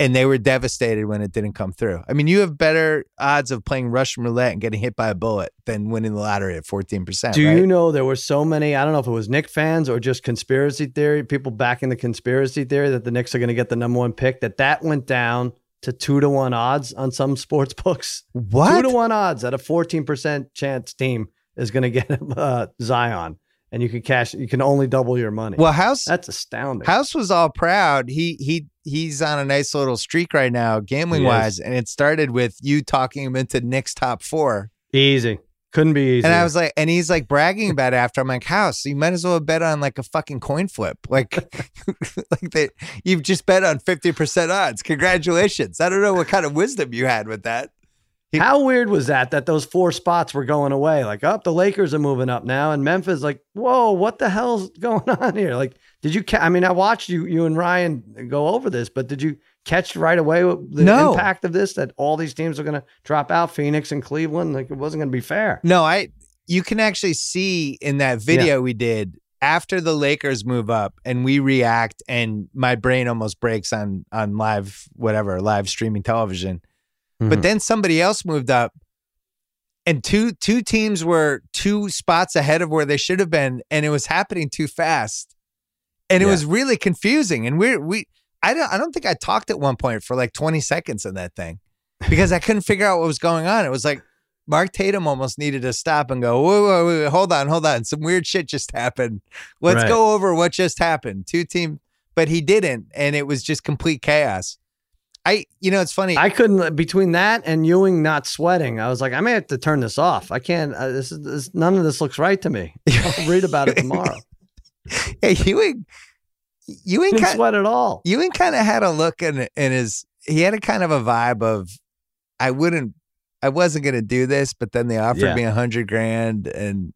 and they were devastated when it didn't come through. I mean, you have better odds of playing Russian roulette and getting hit by a bullet than winning the lottery at 14%. Do right? you know there were so many? I don't know if it was Knicks fans or just conspiracy theory people backing the conspiracy theory that the Knicks are going to get the number one pick. That that went down to two to one odds on some sports books. what? Two to one odds that a fourteen percent chance team is going to get uh, Zion, and you can cash. You can only double your money. Well, House that's astounding. House was all proud. He he he's on a nice little streak right now, gambling wise, and it started with you talking him into Knicks top four. Easy, couldn't be easy. And I was like, and he's like bragging about it after. I'm like, House, you might as well bet on like a fucking coin flip. Like, like that you've just bet on 50% odds. Congratulations. I don't know what kind of wisdom you had with that. How weird was that? That those four spots were going away. Like, up, the Lakers are moving up now, and Memphis. Like, whoa, what the hell's going on here? Like, did you? Ca- I mean, I watched you, you and Ryan go over this, but did you catch right away the No. impact of this? That all these teams are going to drop out, Phoenix and Cleveland. Like, it wasn't going to be fair. No, I you can actually see in that video we did after the Lakers move up and we react and my brain almost breaks on on live whatever, live streaming television. But Mhm. then somebody else moved up and two two teams were two spots ahead of where they should have been and it was happening too fast. And it Yeah. was really confusing and we we I don't I don't think I talked at one point for like 20 seconds in that thing because I couldn't figure out what was going on. It was like Mark Tatum almost needed to stop and go, whoa, whoa, whoa, hold on, hold on. Some weird shit just happened. Let's Right. go over what just happened. Two team, but he didn't, and it was just complete chaos. I, you know, it's funny. I couldn't between that and Ewing not sweating. I was like, I may have to turn this off. I can't. Uh, this is this, none of this looks right to me. I'll read about it tomorrow. hey, Ewing, Ewing, Didn't kind, sweat at all. Ewing kind of had a look in in his. He had a kind of a vibe of, I wouldn't, I wasn't gonna do this, but then they offered Yeah. me a hundred grand, and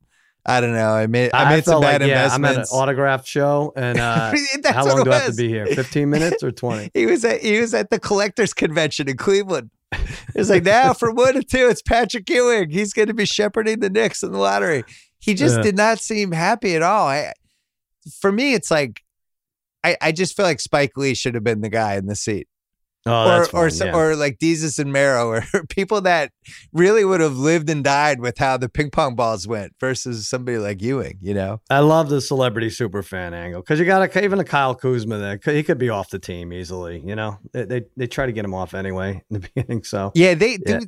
I don't know. I made I I, made some bad like, yeah, I'm at an autograph show, and uh, how long do I have to be here? 15 minutes or 20? He was at he was at the collectors convention in Cleveland. It's like now from one to two, it's Patrick Ewing. He's going to be shepherding the Knicks in the lottery. He just Yeah. did not seem happy at all. I, for me, it's like I, I just feel like Spike Lee should have been the guy in the seat, Oh, or or yeah. or like Jesus and Mero, or people that really would have lived and died with how the ping pong balls went versus somebody like Ewing. You know, I love the celebrity super fan angle because you got a, even a Kyle Kuzma there. He could be off the team easily. You know, they, they they try to get him off anyway in the beginning. So Yeah, they Yeah. do.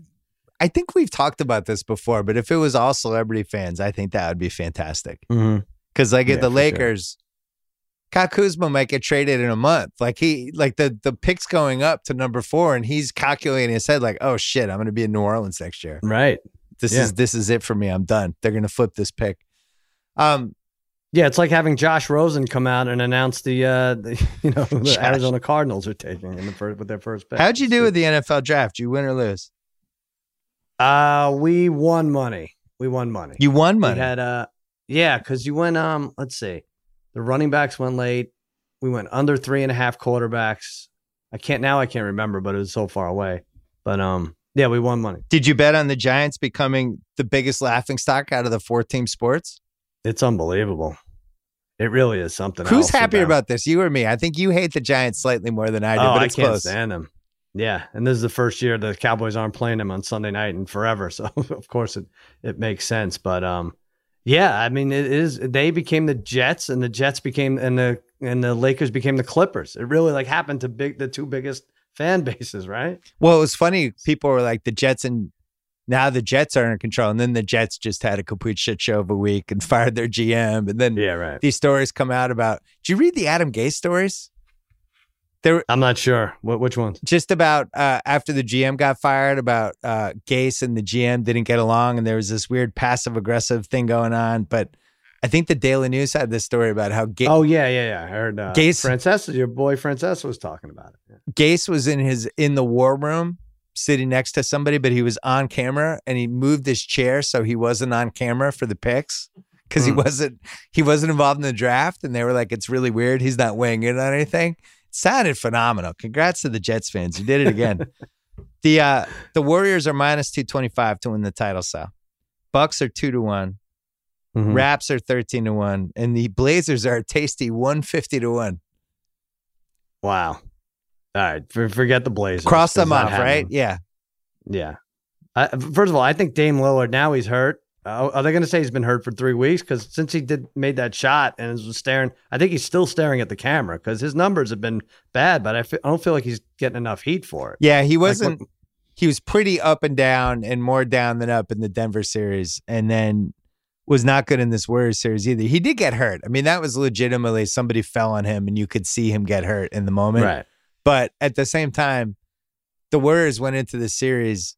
I think we've talked about this before, but if it was all celebrity fans, I think that would be fantastic. Mm-hmm. Because like Yeah, the Lakers, sure. Kyle Kuzma might get traded in a month. Like he, like the the picks going up to number four, and he's calculating his head like, oh shit, I'm going to be in New Orleans next year. right. This Yeah. is this is it for me. I'm done. They're going to flip this pick. Um, Yeah, it's like having Josh Rosen come out and announce the, uh, the you know the Josh. Arizona Cardinals are taking in the first with their first pick. how'd you do with the NFL draft? You win or lose? Uh, we won money. We won money. You won money. We had uh yeah, because you went um let's see. The running backs went late. We went under three and a half quarterbacks. I can't now I can't remember, but it was so far away. But um yeah, we won money. Did you bet on the Giants becoming the biggest laughing stock out of the four team sports? It's unbelievable. It really is something. Who's happier about this, you or me? I think you hate the Giants slightly more than I do, Oh, but I it's can't close. stand them. Yeah, and this is the first year the Cowboys aren't playing them on Sunday night and forever. So of course it it makes sense. But um, yeah, I mean it is. They became the Jets, and the Jets became and the and the Lakers became the Clippers. It really like happened to big the two biggest fan bases, right? Well, it was funny. People were like, the Jets and now the Jets are in control. And then the Jets just had a complete shit show of a week and fired their GM. And then Yeah, right. these stories come out about. Did you read the Adam Gase stories? They were I'm not sure what which ones. just about uh, after the GM got fired, about uh, Gase and the GM didn't get along. And there was this weird passive aggressive thing going on. But I think the Daily News had this story about how Ga- Oh yeah, yeah, yeah. I heard uh, Gase- Francesa, your boy Francesa was talking about it. Gase was in his in the war room sitting next to somebody, but he was on camera and he moved his chair so he wasn't on camera for the picks because he Hmm. wasn't he wasn't involved in the draft. And they were like, "It's really weird. He's not weighing in on anything." Sounded phenomenal. Congrats to the Jets fans. You did it again. The uh the Warriors are minus two twenty five to win the title. So Bucks are two to one. Mhm. Raps are thirteen to one, and the Blazers are a tasty one fifty to one. Wow. All right, for, forget the Blazers. Cross them off, right? Yeah. Yeah. I, first of all, I think Dame Lillard now he's hurt. Uh, are they going to say he's been hurt for three weeks? Because since he did made that shot and was staring, I think he's still staring at the camera because his numbers have been bad. But I fe- I don't feel like he's getting enough heat for it. Yeah, he wasn't. what- he was pretty up and down, and more down than up in the Denver series, and then was not good in this Warriors series either. He did get hurt. I mean, that was legitimately somebody fell on him, and you could see him get hurt in the moment. right. But at the same time, the Warriors went into the series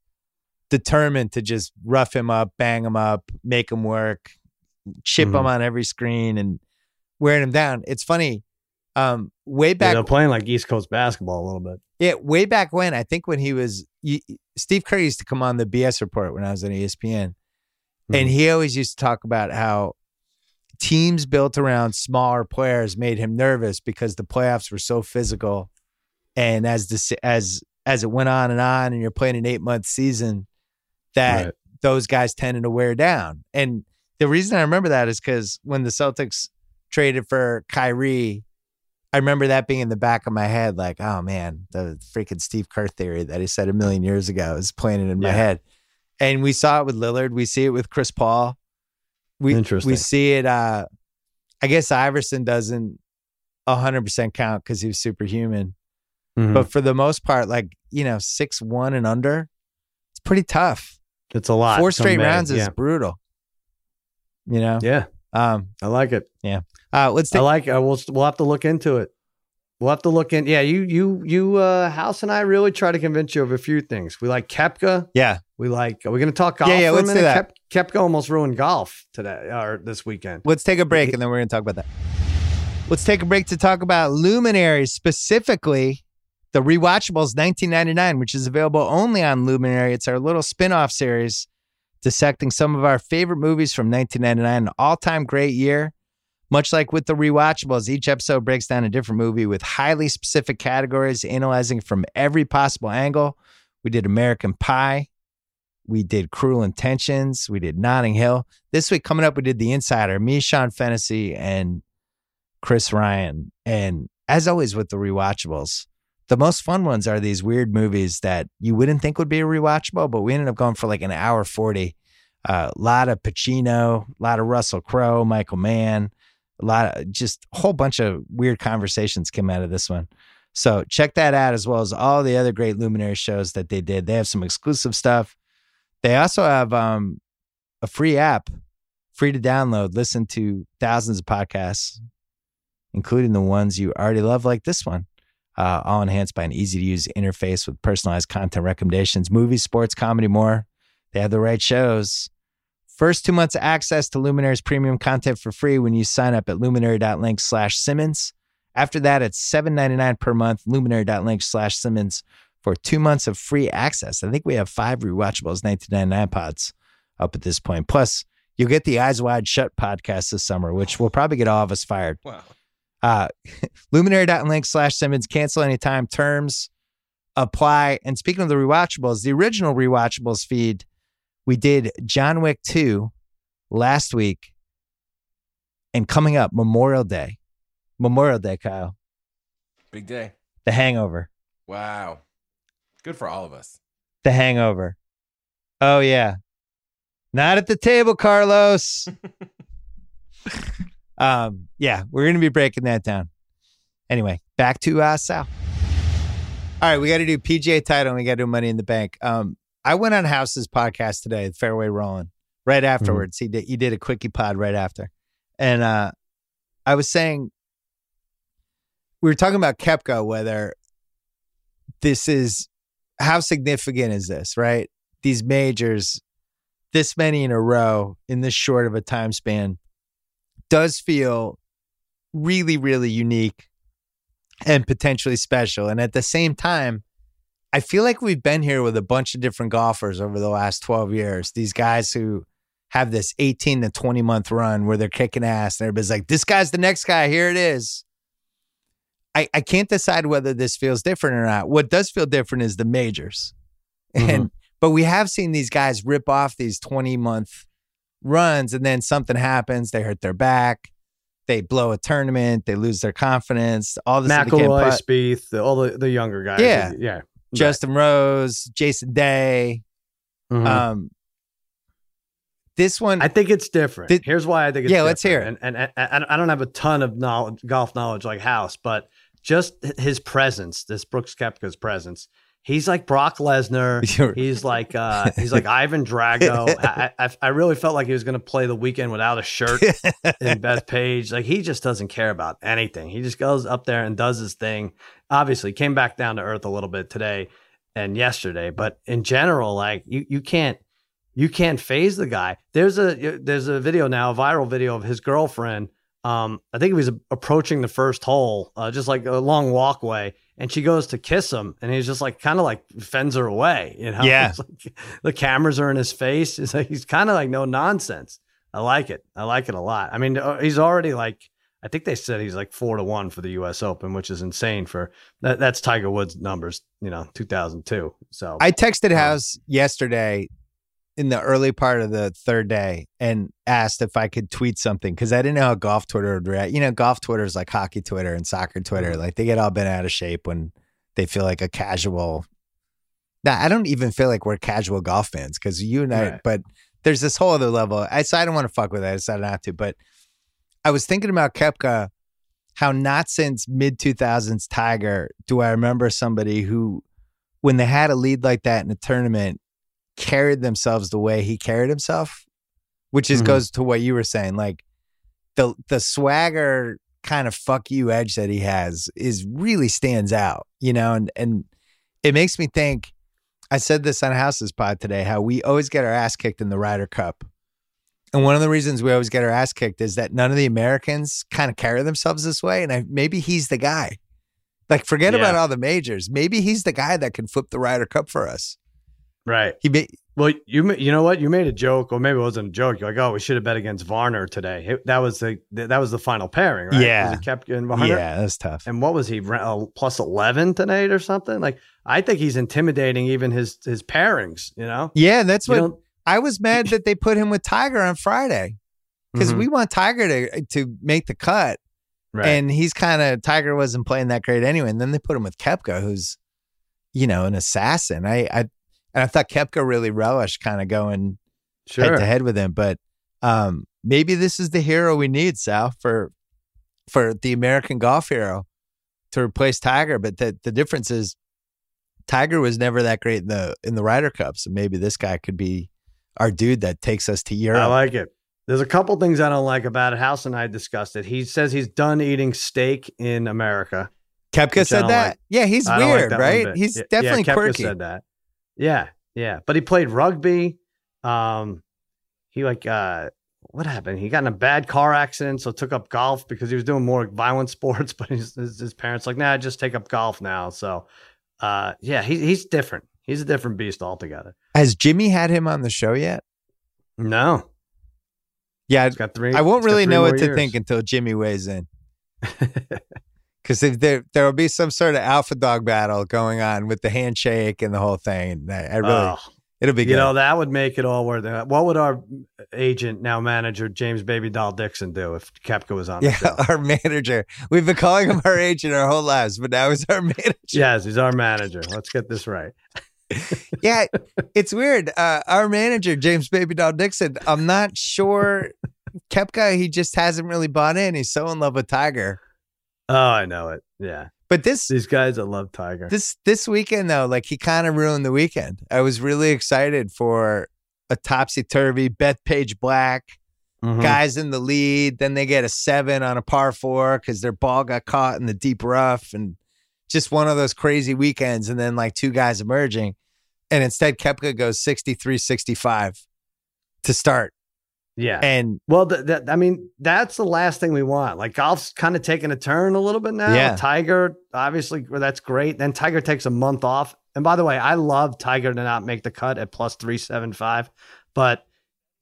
determined to just rough him up, bang him up, make him work, chip him Mhm. on every screen, and wearing him down. It's funny. Um, way Yeah, back they're playing like East Coast basketball a little bit. yeah, way back when, I think when he was, you, Steve Kerr used to come on the BS report when I was on ESPN. And Mhm. he always used to talk about how teams built around smaller players made him nervous because the playoffs were so physical. And as the, as, as it went on and on, and you're playing an eight month season, that Right. those guys tended to wear down. And the reason I remember that is because when the Celtics traded for Kyrie, I remember that being in the back of my head, like, oh man, the freaking Steve Kerr theory that he said a million years ago is planted in my Yeah. head. And we saw it with Lillard. We see it with Chris Paul. We Interesting. we see it. Uh, I guess Iverson doesn't hundred percent count because he was superhuman. Mhm. But for the most part, like you know, six one and under, it's pretty tough. It's a lot. Four straight May. rounds is Yeah. brutal. You know. yeah, Um. I like it. Yeah. Uh. Let's I like. I will. We'll have to look into it. We'll have to look in. Yeah, you, you, you. Uh, House and I really try to convince you of a few things. We like Koepka. yeah. We like. Are we going to talk golf? Yeah, yeah, let's do minute? that. Kep, Koepka almost ruined golf today or this weekend. Let's take a break and then we're going to talk about that. Let's take a break to talk about Luminaries, specifically the Rewatchables 1999, which is available only on Luminary. It's our little spin off series dissecting some of our favorite movies from 1999, an all time great year. Much like with the Rewatchables, each episode breaks down a different movie with highly specific categories, analyzing from every possible angle. We did American Pie. We did Cruel Intentions. We did Notting Hill. This week coming up, we did The Insider, me, Sean Fennessy, and Chris Ryan. And as always with the rewatchables, the most fun ones are these weird movies that you wouldn't think would be rewatchable, but we ended up going for like an hour 40. A lot of Pacino, a lot of Russell Crowe, Michael Mann, a lot of just a whole bunch of weird conversations came out of this one. So check that out as well as all the other great Luminary shows that they did. They have some exclusive stuff. They also have um, a free app, free to download. Listen to thousands of podcasts, including the ones you already love, like this one. Uh, all enhanced by an easy to use interface with personalized content recommendations, movies, sports, comedy, more. They have the right shows. First two months access to Luminary's premium content for free when you sign up at luminary.link slash Simmons. After that, it's $7.99 per month, luminary.link slash Simmons for two months of free access. I think we have five rewatchables 1999 pods up at this point. Plus, you'll get the Eyes Wide Shut podcast this summer, which will probably get all of us fired. Wow. Uh, luminary.link slash Simmons. Cancel anytime. Terms apply. And speaking of the rewatchables, the original rewatchables feed, we did John Wick 2 last week. And coming up, Memorial Day. Memorial Day, Kyle. Big day. The Hangover. Wow. Good for all of us. The Hangover. Oh, yeah. Not at the table, Carlos. um, yeah, we're going to be breaking that down. Anyway, back to uh, Sal. All right, we got to do PGA title and we got to do Money in the Bank. Um, I went on House's podcast today, Fairway Rolling, right afterwards. He did he did a quickie pod right after, and uh, I was saying we were talking about Koepka, whether this is how significant is this, right? These majors, this many in a row in this short of a time span, does feel really, really unique and potentially special. And at the same time, I feel like we've been here with a bunch of different golfers over the last 12 years. These guys who have this 18 to 20 month run where they're kicking ass and everybody's like, this guy's the next guy. Here it is. I, I can't decide whether this feels different or not. What does feel different is the majors. Mm-hmm. And but we have seen these guys rip off these 20 month runs and then something happens, they hurt their back, they blow a tournament, they lose their confidence, all this McIlroy, Spieth, the, all the, the younger guys. Yeah. yeah. Justin Rose, Jason Day. Mhm. Um this one I think it's different. Did- Here's why I think it's Yeah, let's hear different. And, and, and I don't have a ton of knowledge, golf knowledge like House, but just his presence, this Brooks Koepka's presence. He's like Brock Lesnar. He's like uh, he's like Ivan Drago. I, I I really felt like he was going to play the weekend without a shirt in Bethpage. Like he just doesn't care about anything. He just goes up there and does his thing. Obviously, came back down to earth a little bit today and yesterday, but in general, like you you can't you can't faze the guy. There's a there's a video now, a viral video of his girlfriend. Um, I think he was approaching the first hole, uh, just like a long walkway, and she goes to kiss him, and he's just like kind of like fends her away. You know, Yeah. Like, the cameras are in his face. It's like he's kind of like no nonsense. I like it. I like it a lot. I mean, uh, he's already like I think they said he's like four to one for the U.S. Open, which is insane for that. That's Tiger Woods numbers, you know, 2002. So I texted Um, House yesterday in the early part of the third day and asked if I could tweet something because I didn't know how golf Twitter would react. You know, golf Twitter is like hockey Twitter and soccer Twitter. Mhm. Like they get all bent out of shape when they feel like a casual. Now, I don't even feel like we're casual golf fans because you and I, Right. but there's this whole other level. I, so I don't want to fuck with it. I decided not to. But I was thinking about Koepka, how not since mid 2000s Tiger do I remember somebody who, when they had a lead like that in a tournament, carried themselves the way he carried himself, which is Mhm. goes to what you were saying. Like the the swagger kind of fuck you edge that he has is really stands out, you know, and and it makes me think. I said this on House's pod today, how we always get our ass kicked in the Ryder Cup. And one of the reasons we always get our ass kicked is that none of the Americans kind of carry themselves this way. And I, maybe he's the guy. Like, forget Yeah. about all the majors. Maybe he's the guy that can flip the Ryder Cup for us. Right. He may, Well, you you know what? You made a joke, or maybe it wasn't a joke. You're like, oh, we should have bet against Varner today. It- that was the that was the final pairing, right? Yeah. It Koepka and Varner. yeah, that's tough. And what was he uh, plus eleven tonight or something? Like, I think he's intimidating even his his pairings. You know, Yeah, that's You what I was mad that they put him with Tiger on Friday because Mhm. we want Tiger to to make the cut, right. and he's kind of Tiger wasn't playing that great anyway. And then they put him with Koepka, who's you know an assassin. I I and I thought Koepka really relished kind of going sure. head to head with him. But um, maybe this is the hero we need, Sal, for for the American golf hero to replace Tiger. But the the difference is Tiger was never that great in the in the Ryder Cup. So maybe this guy could be our dude that takes us to Europe. I like it. There's a couple things I don't like about it. House and I discussed it. He says he's done eating steak in America. Koepka said that. like. yeah, he's I like weird, that right? He's Yeah, definitely yeah, quirky. Said that. Yeah, yeah. But he played rugby. Um, he like uh, what happened? He got in a bad car accident, so took up golf because he was doing more violent sports. But his his, his parents like, nah, just take up golf now. So, uh, yeah, he, he's different. He's a different beast altogether. Has Jimmy had him on the show yet? No, Yeah, he's got three. I won't really know what to years. think until Jimmy weighs in. Because if there there will be some sort of alpha dog battle going on with the handshake and the whole thing, I, I really Oh, it'll be good. you know that would make it all worth it. What would our agent now manager James Baby Doll Dixon do if Koepka was on yeah, our manager. We've been calling him our agent our whole lives, but now he's our manager. Yes, he's our manager. Let's get this right. Yeah, it's weird. Uh, our manager, James Baby Doll Dixon. I'm not sure. Koepka, he just hasn't really bought in. He's so in love with Tiger. Oh, I know it. Yeah, But this these guys that love Tiger. this this weekend though, like he kind of ruined the weekend. I was really excited for a topsy turvy Bethpage Black Mhm. guys in the lead. Then they get a seven on a par four because their ball got caught in the deep rough, and just one of those crazy weekends. And then like two guys emerging, and instead Koepka goes 63 65 to start. Yeah. And Well, th- I mean, that's the last thing we want. Like golf's kind of taking a turn a little bit now. Yeah. Tiger, obviously, well, that's great. Then Tiger takes a month off. And by the way, I love Tiger to not make the cut at plus three seven five, but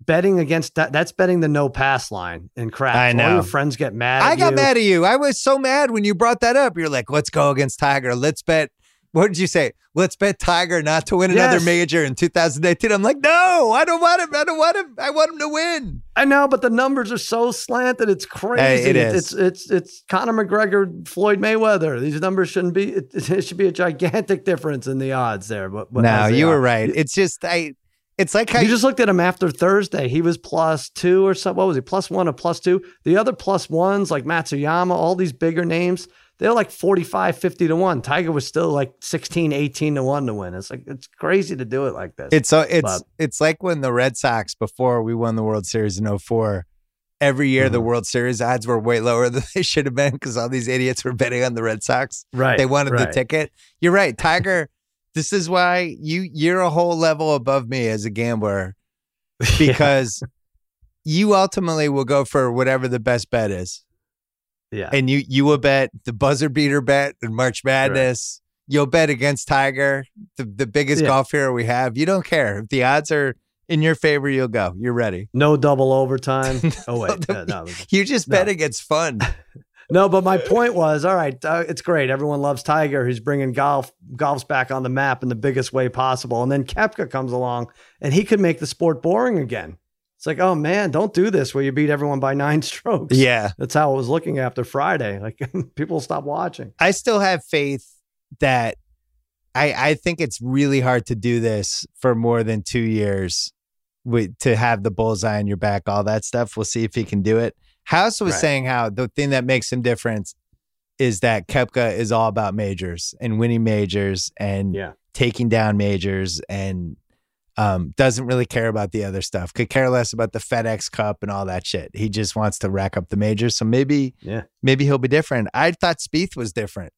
betting against that that's betting the no pass line in crap. I All know. your friends get mad. I got you. mad at you. I was so mad when you brought that up. You're like, let's go against Tiger. Let's bet what did you say? Let's bet Tiger not to win another major in 2018. I'm like, no, I don't want him. I don't want him. I want him to win. I know, but the numbers are so slanted. It's crazy. it It's is. it's it's Conor McGregor, Floyd Mayweather. These numbers shouldn't be. It, it should be a gigantic difference in the odds there. But, but no, you were right. It's just I. It's like how You just looked at him after Thursday. He was plus two or something. What was he? Plus one or plus two? The other plus ones, like Matsuyama, all these bigger names, they're like 45, 50 to one. Tiger was still like 16, 18 to one to win. It's like, it's crazy to do it like this. It's so it's But- it's like when the Red Sox before we won the World Series in 04, every year the Mhm. World Series odds were way lower than they should have been because all these idiots were betting on the Red Sox. right. They wanted the ticket. You're right, Tiger. this is why you you're a whole level above me as a gambler because you ultimately will go for whatever the best bet is. Yeah. And you you will bet the buzzer beater bet in March Madness. You'll bet against Tiger, the, the biggest Yeah. golf hero we have. You don't care. If the odds are in your favor, you'll go. You're ready. No double overtime. Oh, wait. No, no, You just bet against fun. No, but my point was, all right, uh, it's great. Everyone loves Tiger. He's bringing golf, golf's back on the map in the biggest way possible. And then Koepka comes along, and he could make the sport boring again. It's like, oh man, don't do this where you beat everyone by nine strokes. yeah. that's how I was looking after Friday. Like people stop watching. I still have faith that I I think it's really hard to do this for more than two years with to have the bullseye on your back, all that stuff. We'll see if he can do it. House was Right. saying how the thing that makes him different is that Koepka is all about majors and winning majors and Yeah. taking down majors and um, doesn't really care about the other stuff. Could care less about the FedEx Cup and all that shit. He just wants to rack up the majors. So maybe Yeah. maybe he'll be different. I thought Spieth was different.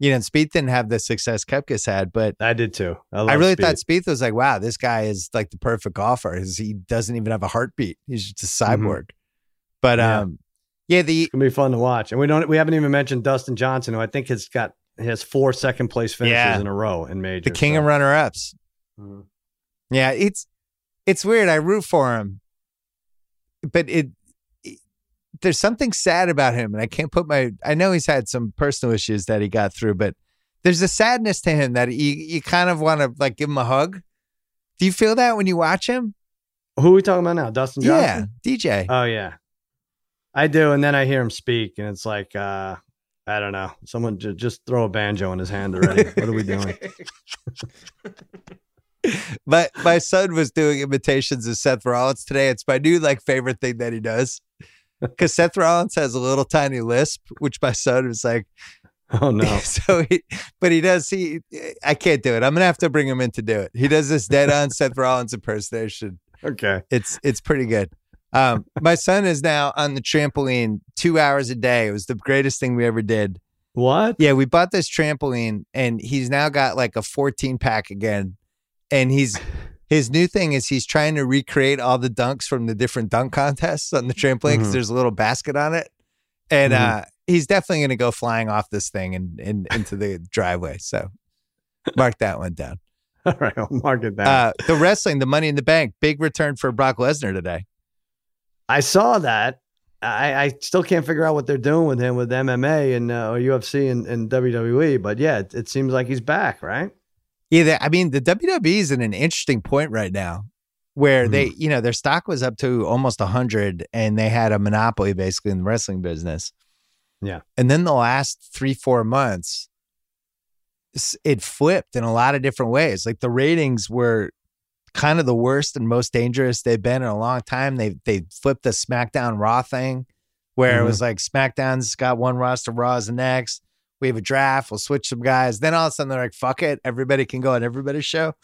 You know, Spieth didn't have the success Koepka's had, but I did too. I, I really Speed. thought Spieth was like, wow, this guy is like the perfect golfer. He doesn't even have a heartbeat. He's just a cyborg. But Mm-hmm. Yeah. um, yeah, the it's gonna be fun to watch. And we don't we haven't even mentioned Dustin Johnson, who I think has got has four second place finishes Yeah. in a row in majors. the king so. of runner ups. Mhm. Yeah, it's it's weird. I root for him, but it, it- there's something sad about him, and I can't put my. I know he's had some personal issues that he got through, but there's a sadness to him that you you kind of want to like give him a hug. Do you feel that when you watch him? Who are we talking about now? Dustin Johnson? Yeah, DJ. Oh yeah, I do. And then I hear him speak, and it's like, uh, I don't know. Someone ju- just throw a banjo in his hand already. what are we doing? my my son was doing imitations of Seth Rollins today. It's my new like favorite thing that he does. Because Seth Rollins has a little tiny lisp, which my son was like, Oh no. so he, but he does. He, I can't do it. I'm gonna have to bring him in to do it. He does this dead on Seth Rollins impersonation. Okay. It's it's pretty good. Um, my son is now on the trampoline two hours a day. It was the greatest thing we ever did. What? Yeah, we bought this trampoline, and he's now got like a 14 pack again. And he's his new thing is he's trying to recreate all the dunks from the different dunk contests on the trampoline because Mhm. there's a little basket on it, and Mhm. uh, he's definitely going to go flying off this thing and, and into the driveway. So mark that one down. All right, I'll mark it down. Uh, the wrestling, the Money in the Bank, big return for Brock Lesnar today. I saw that. I, I still can't figure out what they're doing with him with MMA and uh, or UFC and, and WWE, but yeah, it, it seems like he's back, right? Yeah, I mean, the WWE is in an interesting point right now where hmm. they, you know, their stock was up to almost 100 and they had a monopoly basically in the wrestling business. Yeah. And then the last three, four months, it flipped in a lot of different ways. Like the ratings were kind of the worst and most dangerous they've been in a long time. They they flipped the SmackDown Raw thing where it mm-hmm. was like SmackDown's got one roster, Raw's the next. We have a draft. We'll switch some guys. Then all of a sudden they're like, "Fuck it, everybody can go on everybody's show."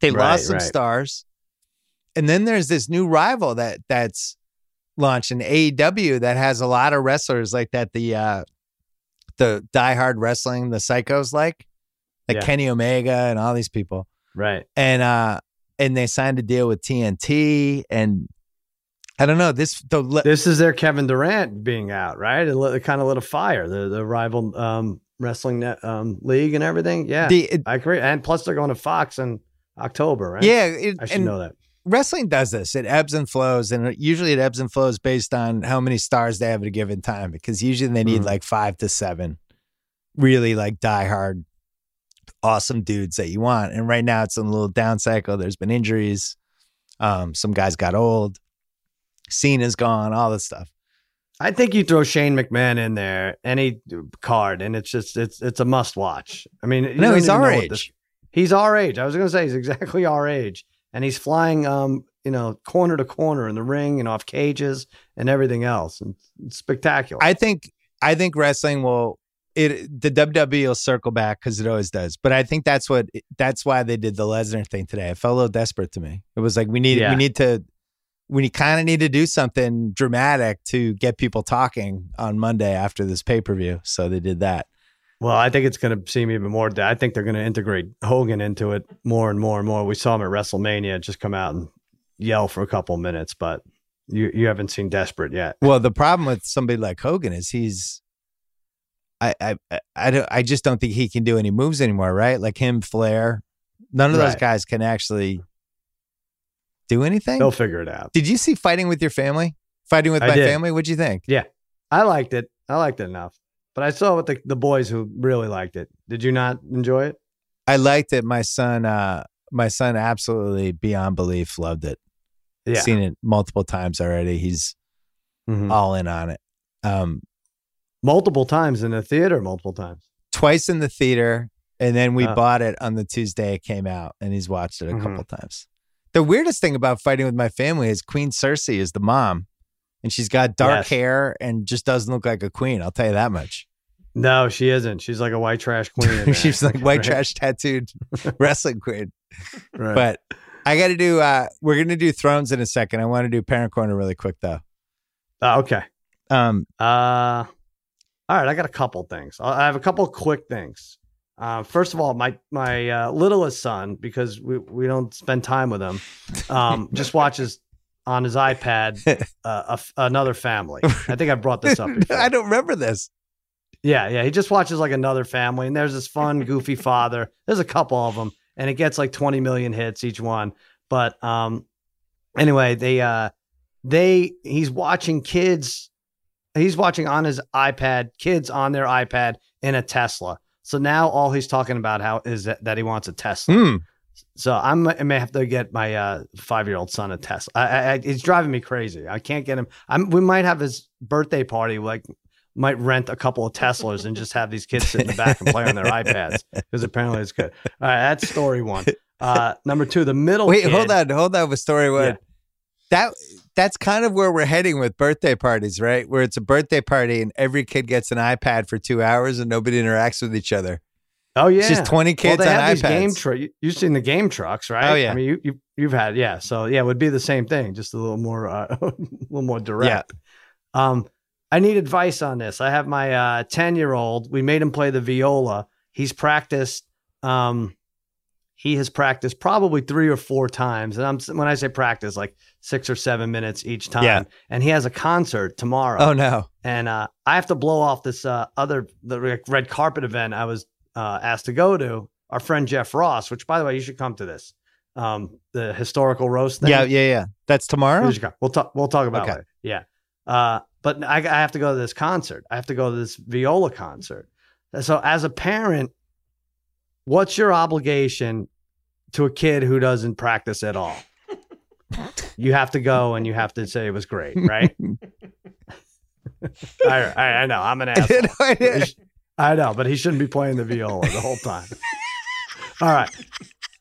They Right, lost some right. stars, and then there's this new rival that that's launched in AEW that has a lot of wrestlers like that. The uh, the diehard wrestling, the psychos like, like Yeah. Kenny Omega and all these people, Right. and uh, and they signed a deal with TNT, and I don't know this the This is their Kevin Durant being out, right? It, lit, it kind of lit a fire. The the rival um, wrestling net, um, league and everything. Yeah, the it- I agree. And plus, they're going to Fox in October, right? yeah, it, I should know that. wrestling does this. It ebbs and flows, and usually it ebbs and flows based on how many stars they have at a given time. Because usually they need Mhm. like five to seven, really like diehard awesome dudes that you want. And right now it's in a little down cycle. There's been injuries. Um, some guys got old. Cena's gone, all this stuff. I think you throw Shane McMahon in there, any card, and it's just it's it's a must watch. I mean, No, he's our age. this- he's our age. I was going to say he's exactly our age, and he's flying, um, you know, corner to corner in the ring and off cages and everything else, and it's spectacular. I think I think wrestling will it the WWE will circle back because it always does. But I think that's what that's why they did the Lesnar thing today. It felt a little desperate to me. It was like we need Yeah. we need to we kind of need to do something dramatic to get people talking on Monday after this pay per view. So they did that. Well, I think it's going to seem even more. I think they're going to integrate Hogan into it more and more and more. We saw him at WrestleMania just come out and yell for a couple minutes, but you you haven't seen Desperate yet. Well, the problem with somebody like Hogan is he's. I, I I- don't I just don't think he can do any moves anymore, right? Like him, Flair, none of those guys can actually do anything. They'll figure it out. Did you see Fighting with Your Family? Fighting with I My did. Family? What'd you think? Yeah. I liked it. I liked it enough, but I saw with the the boys who really liked it. Did you not enjoy it? I liked it. My son, uh, my son absolutely beyond belief loved it. Yeah. Seen it multiple times already. He's Mhm. all in on it. Um, multiple times in the theater, multiple times. twice in the theater, and then we Oh. bought it on the Tuesday it came out, and he's watched it a Mhm. couple times. The weirdest thing about fighting with my family is Queen Cersei is the mom, and she's got dark Yes. hair and just doesn't look like a queen. I'll tell you that much. No, she isn't. She's like a white trash queen. she's like white Right? trash tattooed wrestling queen. Right. But I got to do. uh We're gonna do Thrones in a second. I want to do Parent Corner really quick though. Uh, okay. Um, Uh, all right. I got a couple things. I I have a couple quick things. Uh, first of all, my my uh, littlest son, because we, we don't spend time with him, um, just watches on his iPad uh, a another family. I think I brought this up. Before. I don't remember this. Yeah, yeah. He just watches like another family, and there's this fun, goofy father. There's a couple of them, and it gets like 20 million hits each one. But um, anyway, they uh, they he's watching kids. He's watching on his iPad, kids on their iPad in a Tesla. So now all he's talking about how is that, that he wants a Tesla. Hmm. So I'm, I may have to get my uh, five year old son a Tesla. I, I, I, it's driving me crazy. I can't get him. I'm, we might have his birthday party, like might rent a couple of Teslas and just have these kids sit in the back and play on their iPads because apparently it's good. All right, that's story one. Uh, number two, the middle. Wait, kid- hold on, hold on with story one. Yeah. That that's kind of where we're heading with birthday parties, right? Where it's a birthday party and every kid gets an iPad for two hours and nobody interacts with each other. Oh yeah, It's just twenty kids well, they on have these game trucks. You've seen the game trucks, right? Oh, yeah. I mean, you, you you've had yeah. So yeah, it would be the same thing, just a little more uh, a little more direct. Um, I need advice on this. I have my ten year old. We made him play the viola. He's practiced. Um, he has practiced probably three or four times, and I'm when I say practice, like six or seven minutes each time. Yeah. And he has a concert tomorrow oh no. and uh, I have to blow off this uh, other the red carpet event I was uh, asked to go to. Our friend Jeff Ross, which by the way, you should come to this. Um, the historical roast thing. Yeah, yeah, yeah. That's tomorrow? You should come. We'll talk. We'll talk about Okay. it. Yeah. Uh, but I, I have to go to this concert. I have to go to this viola concert. So as a parent, what's your obligation to a kid who doesn't practice at all? You have to go and you have to say it was great, right? I, I, I know. I'm an asshole. He sh- I know, but he shouldn't be playing the viola the whole time. All right.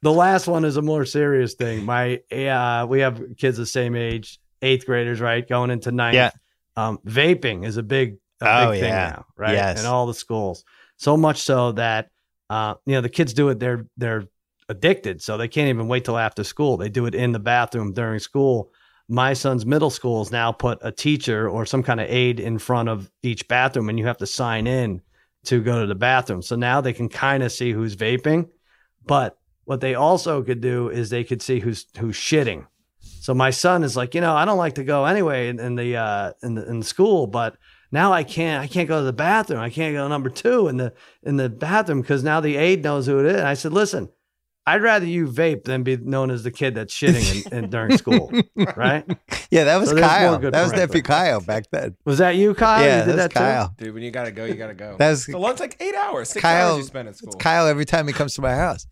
The last one is a more serious thing. My uh, we have kids the same age, eighth graders, right, going into ninth. Yeah. Um, vaping is a big, a Oh, big thing yeah. now, right? Yes. In all the schools, so much so that uh, you know the kids do it. They're they're addicted, so they can't even wait till after school. They do it in the bathroom during school. My son's middle school has now put a teacher or some kind of aide in front of each bathroom, and you have to sign in to go to the bathroom. So now they can kind of see who's vaping, but what they also could do is they could see who's who's shitting. So my son is like, you know, I don't like to go anyway in, in the uh in the in school, but now I can't I can't go to the bathroom. I can't go to number two in the in the bathroom because now the aide knows who it is. And I said, listen, I'd rather you vape than be known as the kid that's shitting in, in, during school, right? Yeah, that was So Kyle. good That was points. nephew Kyle back then. Was that you, Kyle? yeah, you did that's that Kyle. Dude, when you gotta go, you gotta go. That's so lunch like eight hours, six Kyle- hours you spend at school. it's Kyle every time he comes to my house.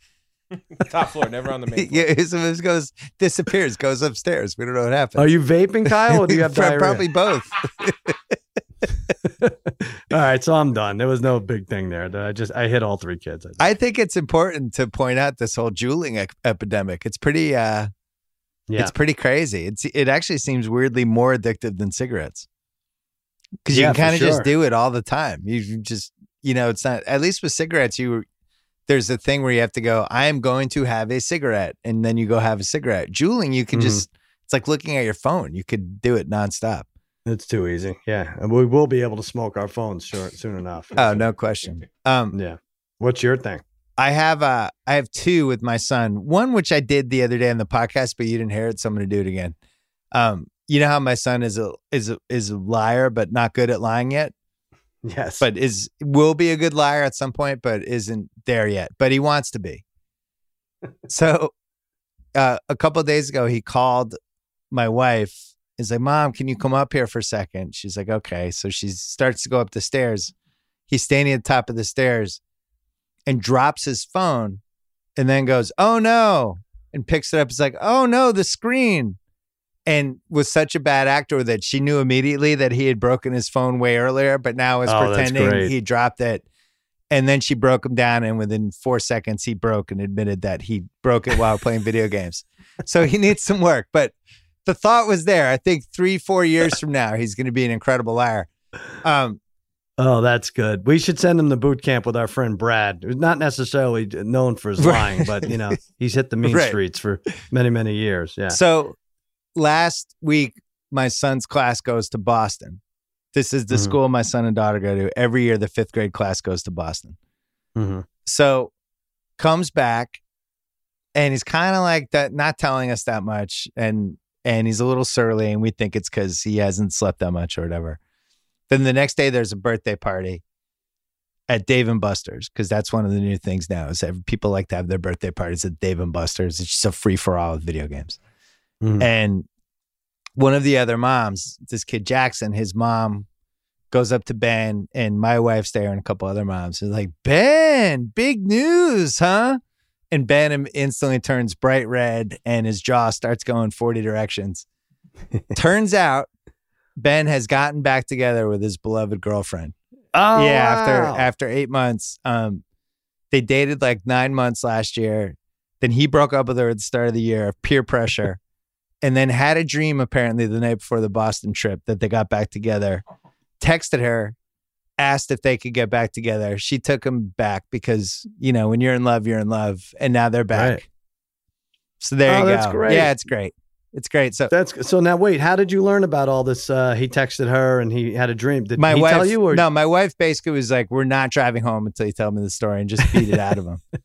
Top floor, never on the main floor. Yeah, he always goes disappears, goes upstairs. We don't know what happened. Are you vaping, Kyle, or do you have diarrhea? Probably both. All right, so I'm done. There was no big thing there. I just I hit all three kids. I think. I think it's important to point out this whole juuling epidemic. It's pretty uh yeah, it's pretty crazy. It's it actually seems weirdly more addictive than cigarettes. Cuz you for can kind of sure. just do it all the time. You just you know, it's not at least with cigarettes you there's a thing where you have to go, I am going to have a cigarette and then you go have a cigarette. Juuling you can Mhm. just it's like looking at your phone. You could do it nonstop. It's too easy. Yeah, and we will be able to smoke our phones short soon enough. Oh, no question. Um Yeah. What's your thing? I have uh I have two with my son. One which I did the other day on the podcast, but you didn't hear it, so I'm gonna do it again. Um, you know how my son is a is a is a liar, but not good at lying yet, Yes, but is will be a good liar at some point, but isn't there yet. But he wants to be. So uh a couple of days ago he called my wife. He's like, Mom, can you come up here for a second? She's like, Okay. So she starts to go up the stairs. He's standing at the top of the stairs and drops his phone and then goes, Oh no, and picks it up. It's like, Oh no, the screen. And was such a bad actor that she knew immediately that he had broken his phone way earlier, but now is Oh, pretending he dropped it. And then she broke him down, and within four seconds, he broke and admitted that he broke it while playing video games. So he needs some work. But the thought was there. I think three, four years from now, he's going to be an incredible liar. Um, Oh, that's good. We should send him to boot camp with our friend Brad, who's not necessarily known for his Right. lying, but you know he's hit the mean Right. streets for many, many years. Yeah. So last week, my son's class goes to Boston. This is the Mhm. school my son and daughter go to. Every year, the fifth grade class goes to Boston. hmm So comes back and he's kind of like that, not telling us that much. And and he's a little surly, and we think it's because he hasn't slept that much or whatever. Then the next day, there's a birthday party at Dave and Buster's because that's one of the new things now. Is that people like to have their birthday parties at Dave and Buster's. It's just a free for all with video games. Mhm. And one of the other moms, this kid Jackson, his mom goes up to Ben and my wife's there and a couple other moms. Is like, Ben, big news, huh? And Ben instantly turns bright red and his jaw starts going 40 directions. Turns out Ben has gotten back together with his beloved girlfriend Oh, yeah, after wow. after eight months, um, they dated like nine months last year. Then he broke up with her at the start of the year, peer pressure, and then had a dream apparently the night before the Boston trip that they got back together. Texted her, asked if they could get back together. She took him back because you know when you're in love, you're in love, and now they're back. Right. So there Oh, you that's go. great. Yeah, it's great. It's great. So That's so. Now wait, how did you learn about all this? Uh, he texted her and he had a dream. Did my he wife, tell you? Or no, my wife basically was like, "We're not driving home until you tell me the story," and just beat it out of him.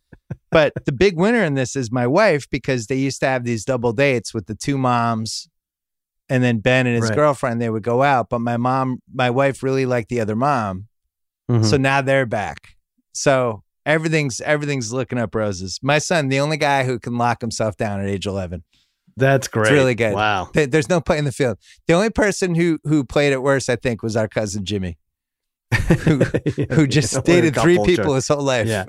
But the big winner in this is my wife because they used to have these double dates with the two moms, and then Ben and his Right. girlfriend. They would go out, but my mom, my wife, really liked the other mom, Mhm. so now they're back. So everything's everything's looking up roses. My son, the only guy who can lock himself down at age eleven. that's great. It's really good. Wow. There's no play in the field. The only person who who played it worse, I think, was our cousin Jimmy. Who, who just dated three people his whole life. Yeah.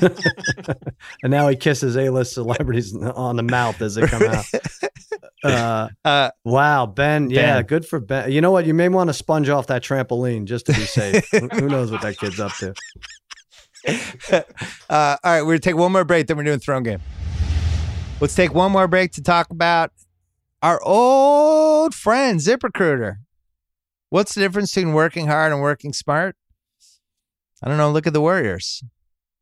and now he kisses A-list celebrities on the mouth as they come out. Uh, Uh, wow, Ben. Yeah, good for Ben. You know what? You may want to sponge off that trampoline just to be safe. who, who knows what that kid's up to? uh, all right, we're gonna take one more break, then we're doing throne game. Let's take one more break to talk about our old friend ZipRecruiter. What's the difference between working hard and working smart? I don't know. Look at the Warriors.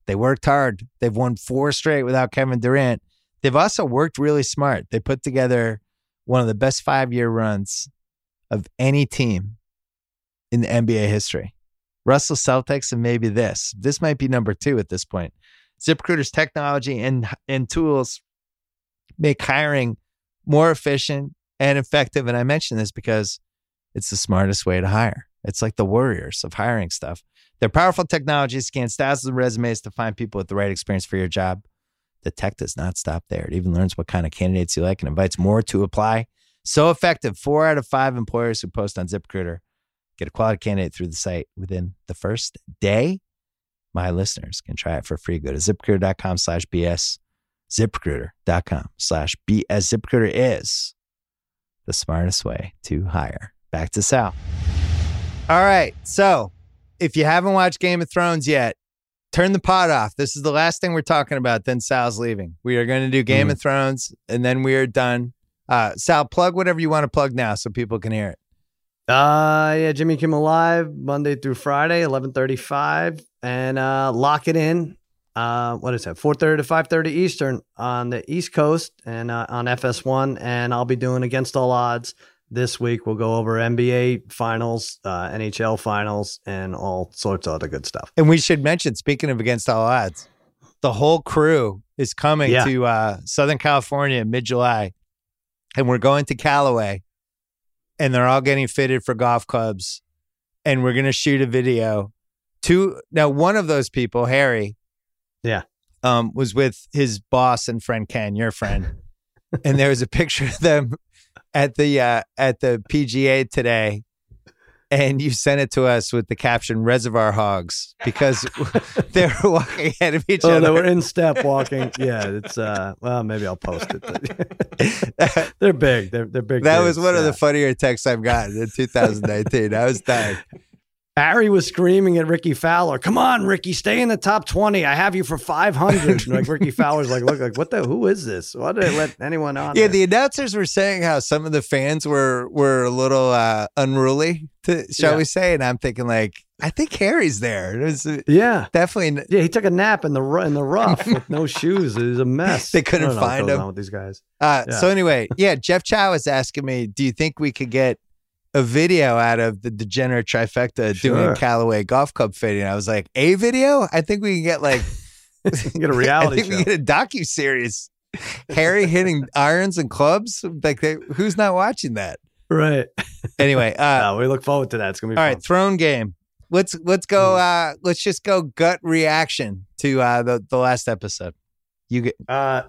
They worked hard. They've won four straight without Kevin Durant. They've also worked really smart. They put together one of the best five year runs of any team in the NBA history. Russell Celtics and maybe this. This might be number two at this point. ZipRecruiter's technology and and tools make hiring more efficient and effective. And I mention this because it's the smartest way to hire. It's like the warriors of hiring stuff. Their powerful technology scans thousands of resumes to find people with the right experience for your job. The tech does not stop there. It even learns what kind of candidates you like and invites more to apply. So effective. Four out of five employers who post on ZipRecruiter get a quality candidate through the site within the first day. My listeners can try it for free. Go to ziprecruiter.com slash BS. ZipRecruiter.com slash BS. ZipRecruiter is the smartest way to hire. Back to Sal. All right. So if you haven't watched Game of Thrones yet, turn the pot off. This is the last thing we're talking about. Then Sal's leaving. We are going to do Game Mhm. of Thrones and then we are done. Uh, Sal, plug whatever you want to plug now so people can hear it. Uh, yeah, Jimmy Kimmel Live Monday through Friday, eleven thirty-five, and uh, lock it in. Uh, what is that? Four thirty to five thirty Eastern on the East Coast and uh, on FS1. And I'll be doing Against All Odds this week. We'll go over NBA finals, uh, NHL finals, and all sorts of other good stuff. And we should mention, speaking of Against All Odds, the whole crew is coming Yeah. to uh, Southern California in mid July. And we're going to Callaway. And they're all getting fitted for golf clubs. And we're going to shoot a video. Two now, one of those people, Harry, Yeah. um, was with his boss and friend Ken, your friend. and there was a picture of them at the uh, at the PGA today. And you sent it to us with the caption "Reservoir Hogs" because they're walking ahead of each Oh, other. they were in step walking. Yeah, it's uh. Well, maybe I'll post it. they're big. They're they're big. That was one of the funnier texts I've gotten in 2019. I was dying. Harry was screaming at Rickie Fowler, "Come on, Ricky, stay in the top twenty. I have you for 500." And like Rickie Fowler's like, "Look, like what the? Who is this? Why did they let anyone on?" Yeah, there?" the announcers were saying how some of the fans were were a little uh, unruly, to, shall Yeah. we say? And I'm thinking like, I think Harry's there. It was uh, yeah, definitely. yeah. He took a nap in the in the rough with no shoes. It was a mess. They couldn't I don't know what find him. with these guys. Uh, Yeah. So anyway, yeah, Jeff Chow was asking me, do you think we could get a video out of the degenerate trifecta doing Sure. a Callaway golf club fitting? I was like, a video? I think we can get like Get a reality I think show. we get a docu series. Harry hitting irons and clubs. Like, they, who's not watching that? right. Anyway, uh, Uh, we look forward to that. It's gonna be all fun. right, throne game. Let's let's go. Uh, let's just go gut reaction to uh, the the last episode. You get Uh,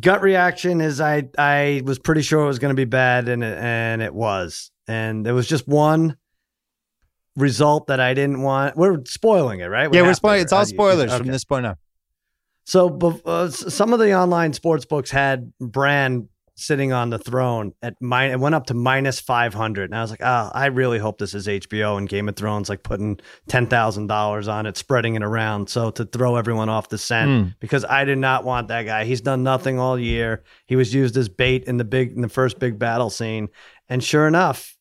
gut reaction is I I was pretty sure it was going to be bad, and it, and it was, and there was just one result that I didn't want. We're spoiling it, right? We yeah, we're spoiling. It's all right? You- spoilers from this point on. So, uh, some of the online sports books had Bran sitting on the throne at mine. It went up to minus five hundred, and I was like, "Oh, I really hope this is HBO and Game of Thrones, like putting ten thousand dollars on it, spreading it around, so to throw everyone off the scent." Mm. Because I did not want that guy. He's done nothing all year. He was used as bait in the big in the first big battle scene, and sure enough.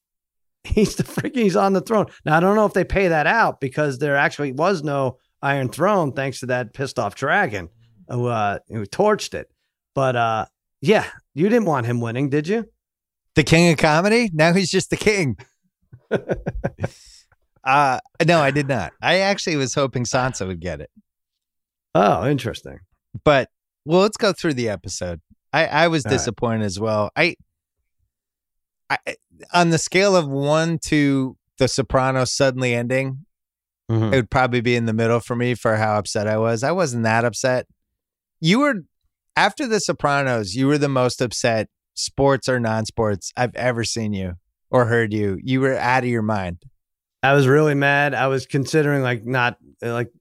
He's the freaking he's on the throne. Now I don't know if they pay that out because there actually was no Iron Throne thanks to that pissed off dragon who uh who torched it. But uh yeah, you didn't want him winning, did you? The king of comedy? Now he's just the king. uh no, I did not. I actually was hoping Sansa would get it. Oh, interesting. But well, let's go through the episode. I, I was All right. disappointed as well. I, I on the scale of one to the Sopranos suddenly ending, Mhm. it would probably be in the middle for me for how upset I was. I wasn't that upset. You were after the Sopranos, you were the most upset, sports or non-sports, I've ever seen you or heard you. You were out of your mind. I was really mad. I was considering like not uh, like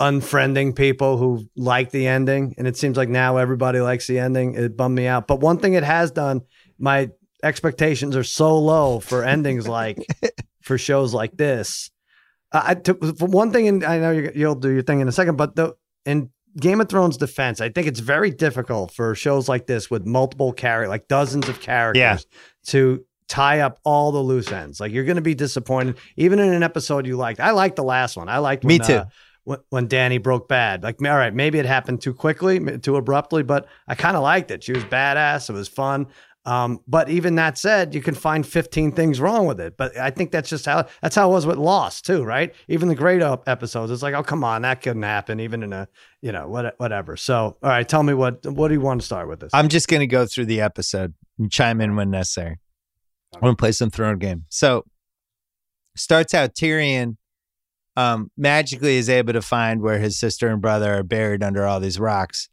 unfriending people who like the ending, and it seems like now everybody likes the ending. It bummed me out. But one thing it has done, my expectations are so low for endings like for shows like this. Uh, I took for one thing, and I know you, you'll do your thing in a second, but the in Game of Thrones defense, I think it's very difficult for shows like this with multiple characters, like dozens of characters, Yeah. to tie up all the loose ends. Like you're going to be disappointed, even in an episode you liked. I liked the last one. I liked Me when, too. uh, when, when Danny broke bad. Like, all right, maybe it happened too quickly, too abruptly, but I kind of liked it. She was badass. It was fun. Um, but even that said, you can find 15 things wrong with it. But I think that's just how that's how it was with Lost too, right? Even the great up episodes, it's like, oh come on, that couldn't happen, even in a you know what whatever. So, all right, tell me what what do you want to start with this? I'm just going to go through the episode and chime in when necessary. I'm going to play some throne game. So, starts out Tyrion um, magically is able to find where his sister and brother are buried under all these rocks.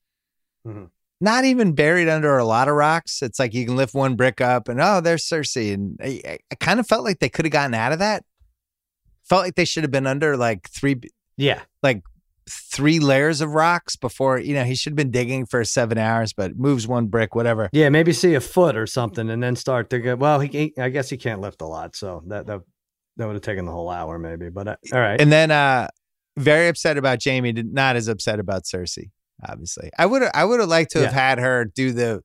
Mhm. Not even buried under a lot of rocks. It's like you can lift one brick up and oh, there's Cersei. And I, I- kind of felt like they could have gotten out of that. Felt like they should have been under like three Yeah. like three layers of rocks before you know he should have been digging for seven hours, but moves one brick, whatever. Yeah, maybe see a foot or something, and then start to go. Well, he, he I guess he can't lift a lot, so that that, that would have taken the whole hour, maybe. But uh, all right, And then uh very upset about Jaime, not as upset about Cersei. Obviously, I would I would have liked to have had her do the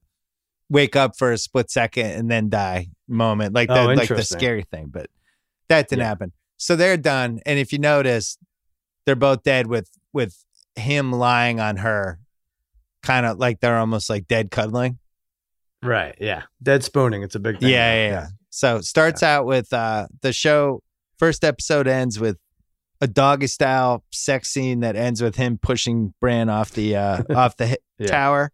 wake up for a split second and then die moment, like the Oh, like the scary thing, but that didn't Yeah. happen. So they're done, and if you notice, they're both dead with with him lying on her, kind of like they're almost like dead cuddling. right, yeah, dead spooning. It's a big Yeah, thing. yeah, yeah. So it starts out with uh the show first episode ends with a doggy style sex scene that ends with him pushing Bran off the uh off the Yeah. tower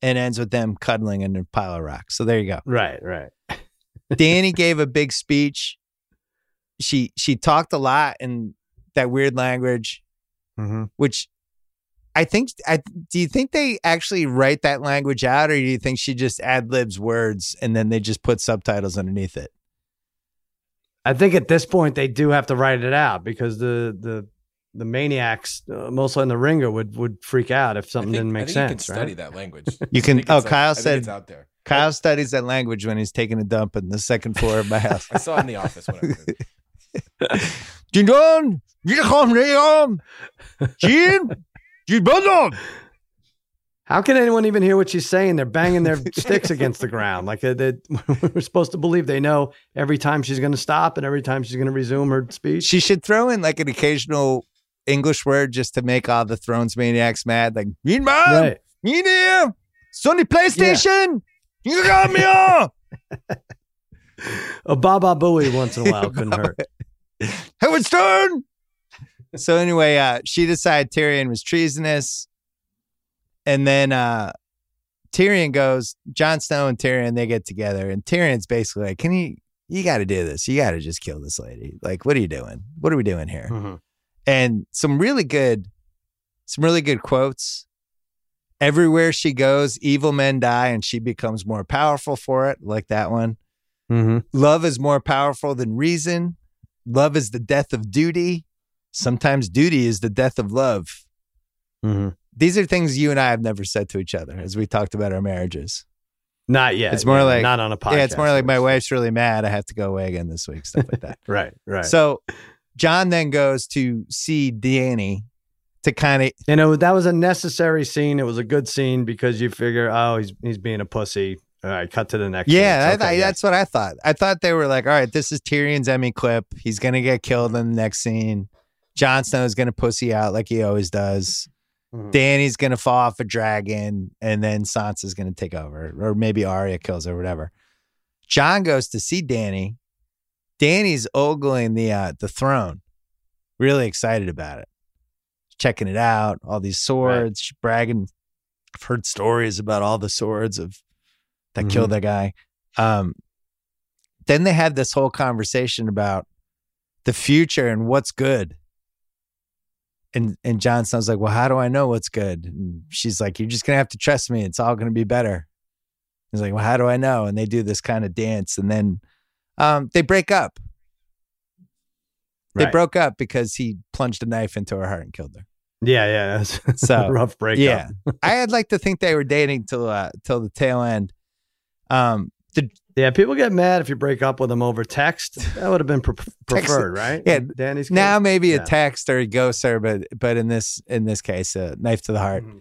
and ends with them cuddling in a pile of rocks. So there you go. Right, right. Danny gave a big speech. She she talked a lot in that weird language, Mm-hmm. which I think I do you think they actually write that language out or do you think she just ad libs words and then they just put subtitles underneath it? I think at this point they do have to write it out because the the the maniacs, uh, mostly in the ringer, would would freak out if something think, didn't I make think sense. You can study right? that language. You can. Oh, Kyle I think said. it's out there. Kyle studies that language when he's taking a dump in the second floor of my house. I saw it in the office. Whatever. Ding How can anyone even hear what she's saying? They're banging their sticks against the ground. Like uh, they, we're supposed to believe they know every time she's going to stop and every time she's going to resume her speech. She should throw in like an occasional English word just to make all the Thrones maniacs mad. Like, meanwhile, Right. me there, Sony PlayStation, you got me on. A Baba Booey once in a while couldn't hurt. Howard Stern. So anyway, uh, she decided Tyrion was treasonous, and then uh, Tyrion goes. Jon Snow and Tyrion they get together, and Tyrion's basically like, "Can you? You got to do this. You got to just kill this lady. Like, what are you doing? What are we doing here?" Mhm. And some really good, some really good quotes. Everywhere she goes, evil men die, and she becomes more powerful for it. Like that one. Mhm. Love is more powerful than reason. Love is the death of duty. Sometimes duty is the death of love. Mhm. These are things you and I have never said to each other as we talked about our marriages. Not yet. It's more yeah, like- not on a podcast. yeah, it's more like my wife's really mad. I have to go away again this week, stuff like that. Right, right. So Jon then goes to see Danny to kind of, you know that was a necessary scene. It was a good scene because you figure, oh, he's he's being a pussy. All right, cut to the next. yeah, scene. Okay, I- yeah. that's what I thought. I thought they were like, all right, this is Tyrion's Emmy clip. He's going to get killed in the next scene. Jon Snow's going to pussy out like he always does. Mhm. Danny's gonna fall off a dragon, and then Sansa's gonna take over, or maybe Arya kills her, whatever. Jon goes to see Danny. Danny's ogling the uh, the throne, really excited about it, checking it out. All these swords, she's bragging. I've heard stories about all the swords of that killed that guy. Um, then they had this whole conversation about the future and what's good and and Jon Snow's like, well, how do I know what's good? And she's like, you're just gonna have to trust me. It's all gonna be better. He's like, well, how do I know? And they do this kind of dance, and then um, they break up. They Right. broke up because he plunged a knife into her heart and killed her. Yeah, yeah. That's So, a rough breakup. Yeah, I had like to think they were dating till uh, till the tail end. Um, the Yeah, people get mad if you break up with them over text. That would have been pre- preferred, right? Yeah, Danny's case? now maybe Yeah. a text or he ghosts her, but but in this in this case, a knife to the heart. Mhm.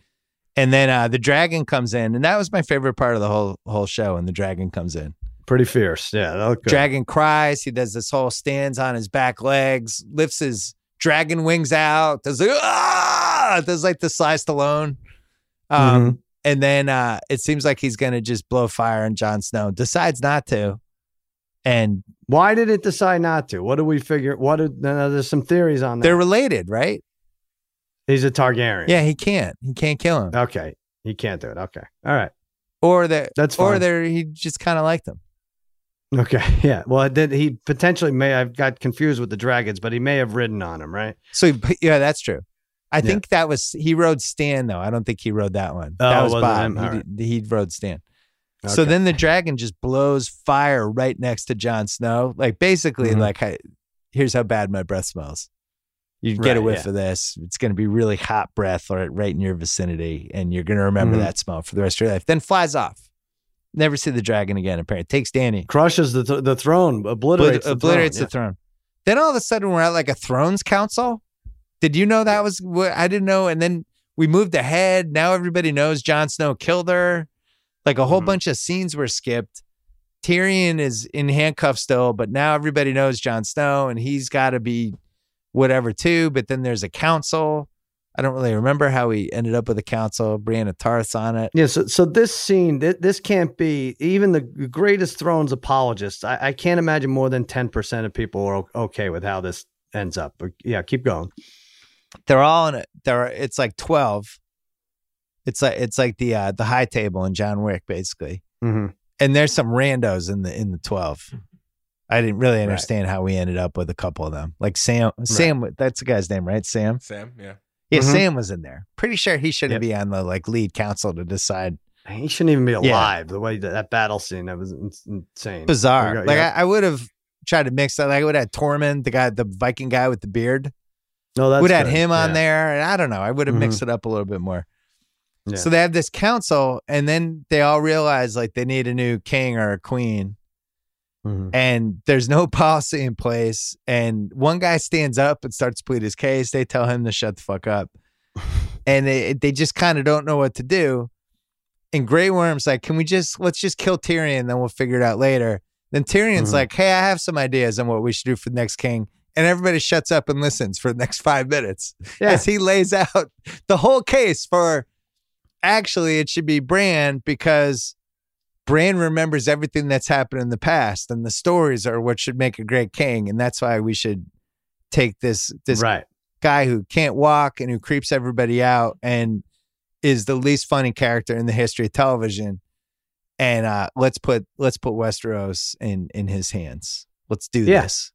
And then uh, the dragon comes in, and that was my favorite part of the whole whole show. And the dragon comes in. pretty fierce. Yeah, good. Dragon cries. He does this whole stands on his back legs, lifts his dragon wings out, does like, ah, does like the Sly Stallone. Um, Mhm. And then uh, it seems like he's gonna just blow fire on Jon Snow. Decides not to, and Why did it decide not to? What do we figure? What? Did, there's some theories on that. they're related, right? He's a Targaryen. Yeah, he can't. He can't kill him, Okay. He can't do it. Okay. All right. or they That's fine. or there. he just kind of liked them. Okay. Yeah. Well, did, he potentially may I've got confused with the dragons, but he may have ridden on him, right? So he, yeah, that's true. I Yeah. think that was he rode Stan though. I don't think he rode that one. Oh, that was Bob. He, he rode Stan. So then the dragon just blows fire right next to Jon Snow. Like basically, Mhm. like here's how bad my breath smells. You get a whiff yeah. of this. It's going to be really hot breath right, right in your vicinity, and you're going to remember Mhm. that smell for the rest of your life. Then flies off. Never see the dragon again. Apparently, takes Danny, crushes the th- the throne, obliterates the obliterates throne. the throne. Then all of a sudden, we're at like a thrones council. Did you know that was? what I didn't know. And then we moved ahead. Now everybody knows Jon Snow killed her. Like a whole Mhm. bunch of scenes were skipped. Tyrion is in handcuffs still, but now everybody knows Jon Snow, and he's got to be whatever too. But then there's a council. I don't really remember how he ended up with a council. Brienne Tarth's on it. Yeah, so so this scene, th- this can't be even the greatest Thrones apologists. I, I can't imagine more than ten percent of people are okay with how this ends up. But yeah, keep going. They're all in it. They're it's like twelve. It's like it's like the uh, the high table in John Wick, basically. Mm-hmm. and there's some randos in the in the 12 i didn't really understand how we ended up with a couple of them like sam sam that's the guy's name right sam Sam, yeah. yeah Mhm. sam was in there pretty sure he shouldn't Yep. be on the like lead council to decide He shouldn't even be alive. The way that, that battle scene that was insane, bizarre Yeah, like yeah. i, I would have tried to mix that like i would have tormund the guy the viking guy with the beard no, that's would have had him on there and i don't know i would have mixed it up a little bit more Yeah. so they have this council and then they all realize like they need a new king or a queen Mhm. and there's no policy in place. And one guy stands up and starts to plead his case. They tell him to shut the fuck up, and they they just kind of don't know what to do. And Grey Worm's like, "Can we just let's just kill Tyrion, then we'll figure it out later." Then Tyrion's Mhm. like, "Hey, I have some ideas on what we should do for the next king." And everybody shuts up and listens for the next five minutes Yeah. as he lays out the whole case for actually it should be Bran because Bran remembers everything that's happened in the past and the stories are what should make a great king and that's why we should take this this right. guy who can't walk and who creeps everybody out and is the least funny character in the history of television and uh let's put let's put Westeros in in his hands. Let's do Yeah. this.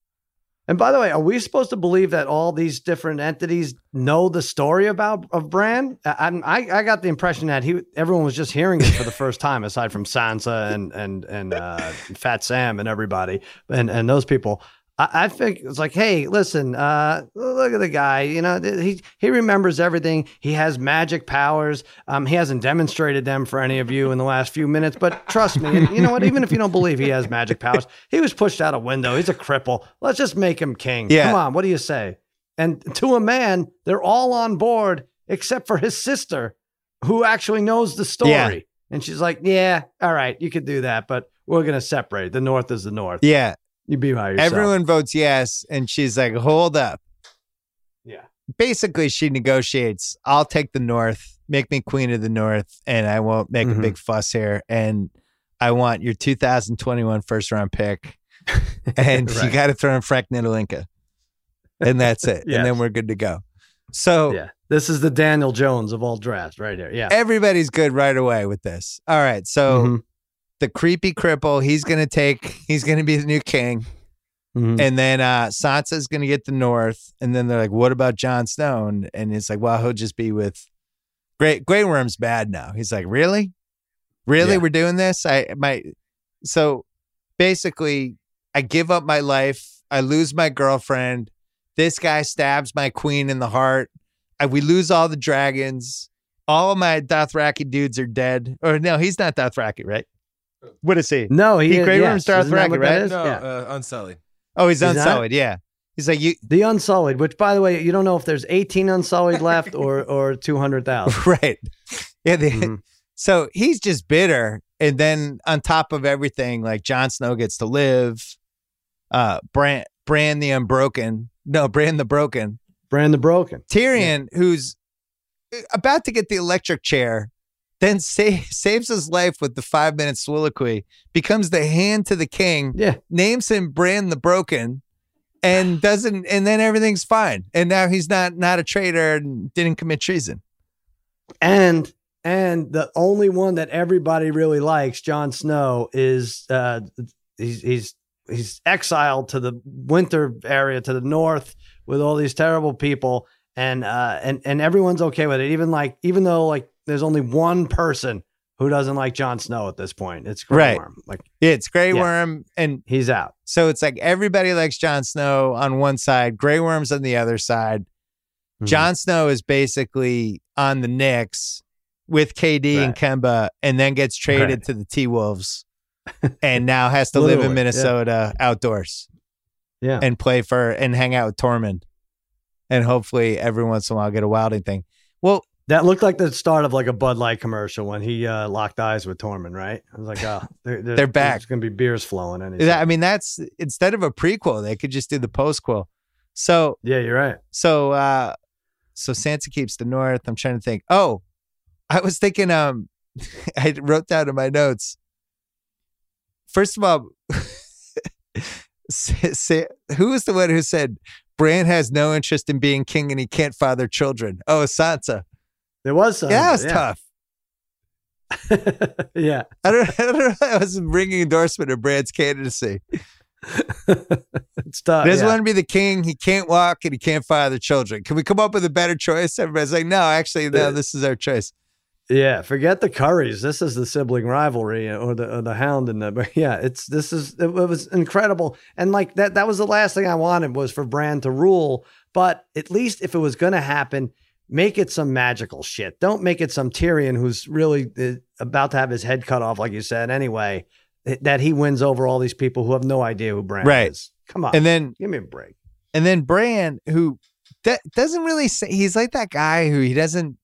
And by the way, are we supposed to believe that all these different entities know the story about of Bran? I, I I got the impression that he everyone was just hearing it for the first time, aside from Sansa and and and uh, Fat Sam and everybody and and those people. I, I think it's like, hey, listen, uh, look at the guy. You know, he he remembers everything. He has magic powers. Um, he hasn't demonstrated them for any of you in the last few minutes, but trust me. You know what? Even if you don't believe he has magic powers, he was pushed out a window. He's a cripple. Let's just make him king. Yeah. Come on, what do you say? And to a man, they're all on board except for his sister, who actually knows the story. Yeah. And she's like, "Yeah, all right, you could do that, but we're gonna separate. The North is the North. Yeah. You be by yourself." Everyone votes yes and she's like, "Hold up." yeah. basically she negotiates i'll take the north make me queen of the north and i won't make Mhm. a big fuss here and i want your 2021 first round pick and you got to throw in frank Ntilikina and that's it Yes. and then we're good to go so Yeah. This is the Daniel Jones of all drafts right here. Yeah. everybody's good right away with this all right so Mhm. The creepy cripple he's gonna take he's gonna be the new king Mhm. And then uh Sansa's gonna get the north, and then they're like, "What about Jon Snow?" And, and it's like, "Well, he'll just be with Great Grey Worm's bad now." He's like, "Really, really, Yeah. we're doing this?" I my so basically, I give up my life. I lose my girlfriend. This guy stabs my queen in the heart. I, we lose all the dragons. All of my Dothraki dudes are dead. Or no, he's not Dothraki, right? What is he? no, he, He is- Grey yes. Worm's Darth Isn't what that right? is? No, Yeah. uh, Unsullied. Oh, he's He's not? unsullied. Yeah, he's like you. The Unsullied, which by the way, you don't know if there's 18 Unsullied left or or 200,000. right. Yeah. They, Mhm. So he's just bitter. And then on top of everything, like Jon Snow gets to live. Uh, Bran, Bran the Unbroken. No, Bran the Broken. Bran the Broken. Tyrion, who's uh, about to get the electric chair, then sa- saves his life with the five minute soliloquy, becomes the hand to the king, Yeah. names him Bran the Broken, and doesn't, and then everything's fine. And now he's not not a traitor and didn't commit treason. And and the only one that everybody really likes, Jon Snow, is uh he's he's he's exiled to the winter area to the north with all these terrible people. and uh, and and everyone's okay with it. Even like even though like there's only one person who doesn't like Jon Snow at this point. It's Grey Right. Worm. Like It's Grey Worm, and he's out. so it's like everybody likes Jon Snow on one side, Grey Worm's on the other side. Mhm. Jon Snow is basically on the Knicks with KD and Kemba, and then gets traded Right. to the T Wolves, and now has to live in yeah. Minnesota outdoors Yeah. and play for and hang out with Tormund, and hopefully every once in a while get a wilding thing. Well, That looked like the start of like a Bud Light commercial when he uh, locked eyes with Tormund, right? I was like, oh, they're, They're back. There's going to be beers flowing. And that- I mean that's instead of a prequel, they could just do the postquel. So yeah, you're right. So uh so Sansa keeps the north. I'm trying to think. Oh, I was thinking um I wrote down in my notes. First of all, who was the one who said Bran has no interest in being king and he can't father children? Oh, Sansa. There was some. yeah, that was tough. yeah. I don't, I don't know. That was a ringing endorsement of Bran's candidacy. it's tough. He doesn't yeah. want to be the king. He can't walk and he can't fire the children. Can we come up with a better choice? Everybody's like, no, actually, no, this is our choice. Yeah, forget the Currys. This is the sibling rivalry, uh, or the or the Hound and the. But yeah, it's this is it, was incredible, and like that that was the last thing I wanted was for Bran to rule. But at least if it was going to happen, make it some magical shit. Don't make it some Tyrion who's really uh, about to have his head cut off, like you said. Anyway, that he wins over all these people who have no idea who Bran Right. is. Come on, And then give me a break. And then Bran, who that doesn't really say he's like that guy who he doesn't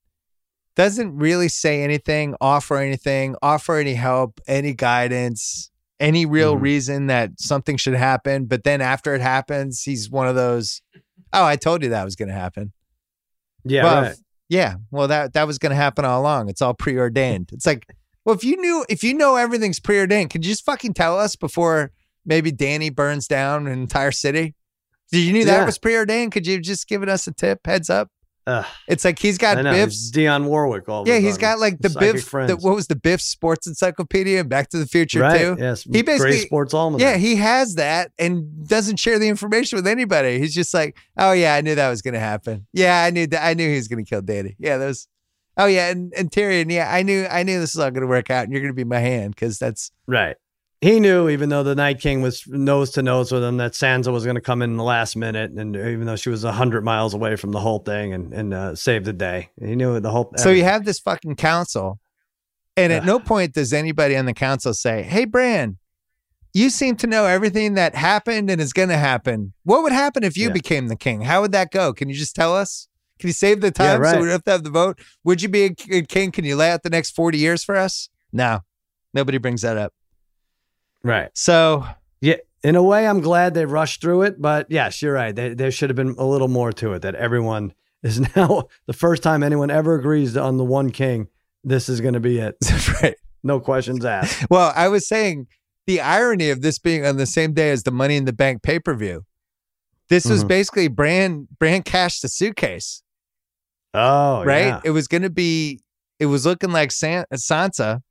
doesn't really say anything, offer anything, offer any help, any guidance, any real Mhm. reason that something should happen. But then after it happens, he's one of those, oh, I told you that was gonna happen. Yeah, well, right. yeah. Well, that that was gonna happen all along. It's all preordained. It's like, well, if you knew if you know everything's preordained, could you just fucking tell us before maybe Danny burns down an entire city? Did you knew that Yeah. was preordained? Could you have just given us a tip, heads up? Ugh, It's like he's got know. Biff's. Dionne Warwick. All Yeah, he's got like the Biff. The, what was the Biff Sports Encyclopedia and Back to the Future right? too? Yes, He basically- Grays Sports Almanac. Yeah, he has that and doesn't share the information with anybody. He's just like, oh yeah, I knew that was gonna happen. Yeah, I knew that. I knew he was gonna kill Danny. Yeah, was. Oh yeah, and, and Tyrion. Yeah, I knew. I knew this was all gonna work out, and you're gonna be my hand because that's Right. He knew, even though the Night King was nose to nose with him, that Sansa was going to come in the last minute, and even though she was hundred miles away from the whole thing and and uh, save the day, he knew the whole. so you have this fucking council, and at no point does anybody on the council say, "Hey, Bran, you seem to know everything that happened and is gonna happen. What would happen if you Yeah. became the king? How would that go? Can you just tell us?" Can you save the time Yeah, so we don't have to have the vote? Would you be a king? Can you lay out the next 40 years for us? No, nobody brings that up. Right. So Yeah. In a way, I'm glad they rushed through it, but yes, you're right. There, there should have been a little more to it. That everyone is now the first time anyone ever agrees on the one king. This is going to be it. right. No questions asked. Well, I was saying the irony of this being on the same day as the Money in the Bank pay per view. This was Mhm. basically Bran Bran cashed the suitcase, Oh, right? yeah. It was going to be. It was looking like San- Sansa,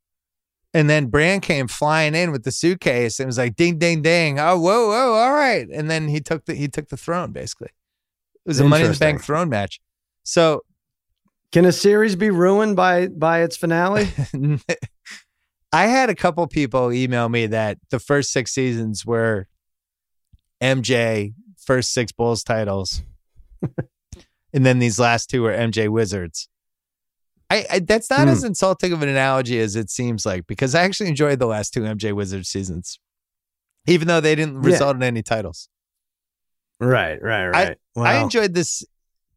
and then Bran came flying in with the suitcase and was like, "Ding, ding, ding! Oh, whoa, whoa! All right!" And then he took the he took the throne. Basically, it was a Money in the Bank throne match. So Can a series be ruined by by its finale? I had a couple people email me that the first six seasons were MJ first six Bulls titles, and then these last two were MJ Wizards. I, I that's not Hmm. as insulting of an analogy as it seems like because I actually enjoyed the last two MJ Wizards seasons, even though they didn't Yeah. result in any titles. right, right, right. I Well, enjoyed this.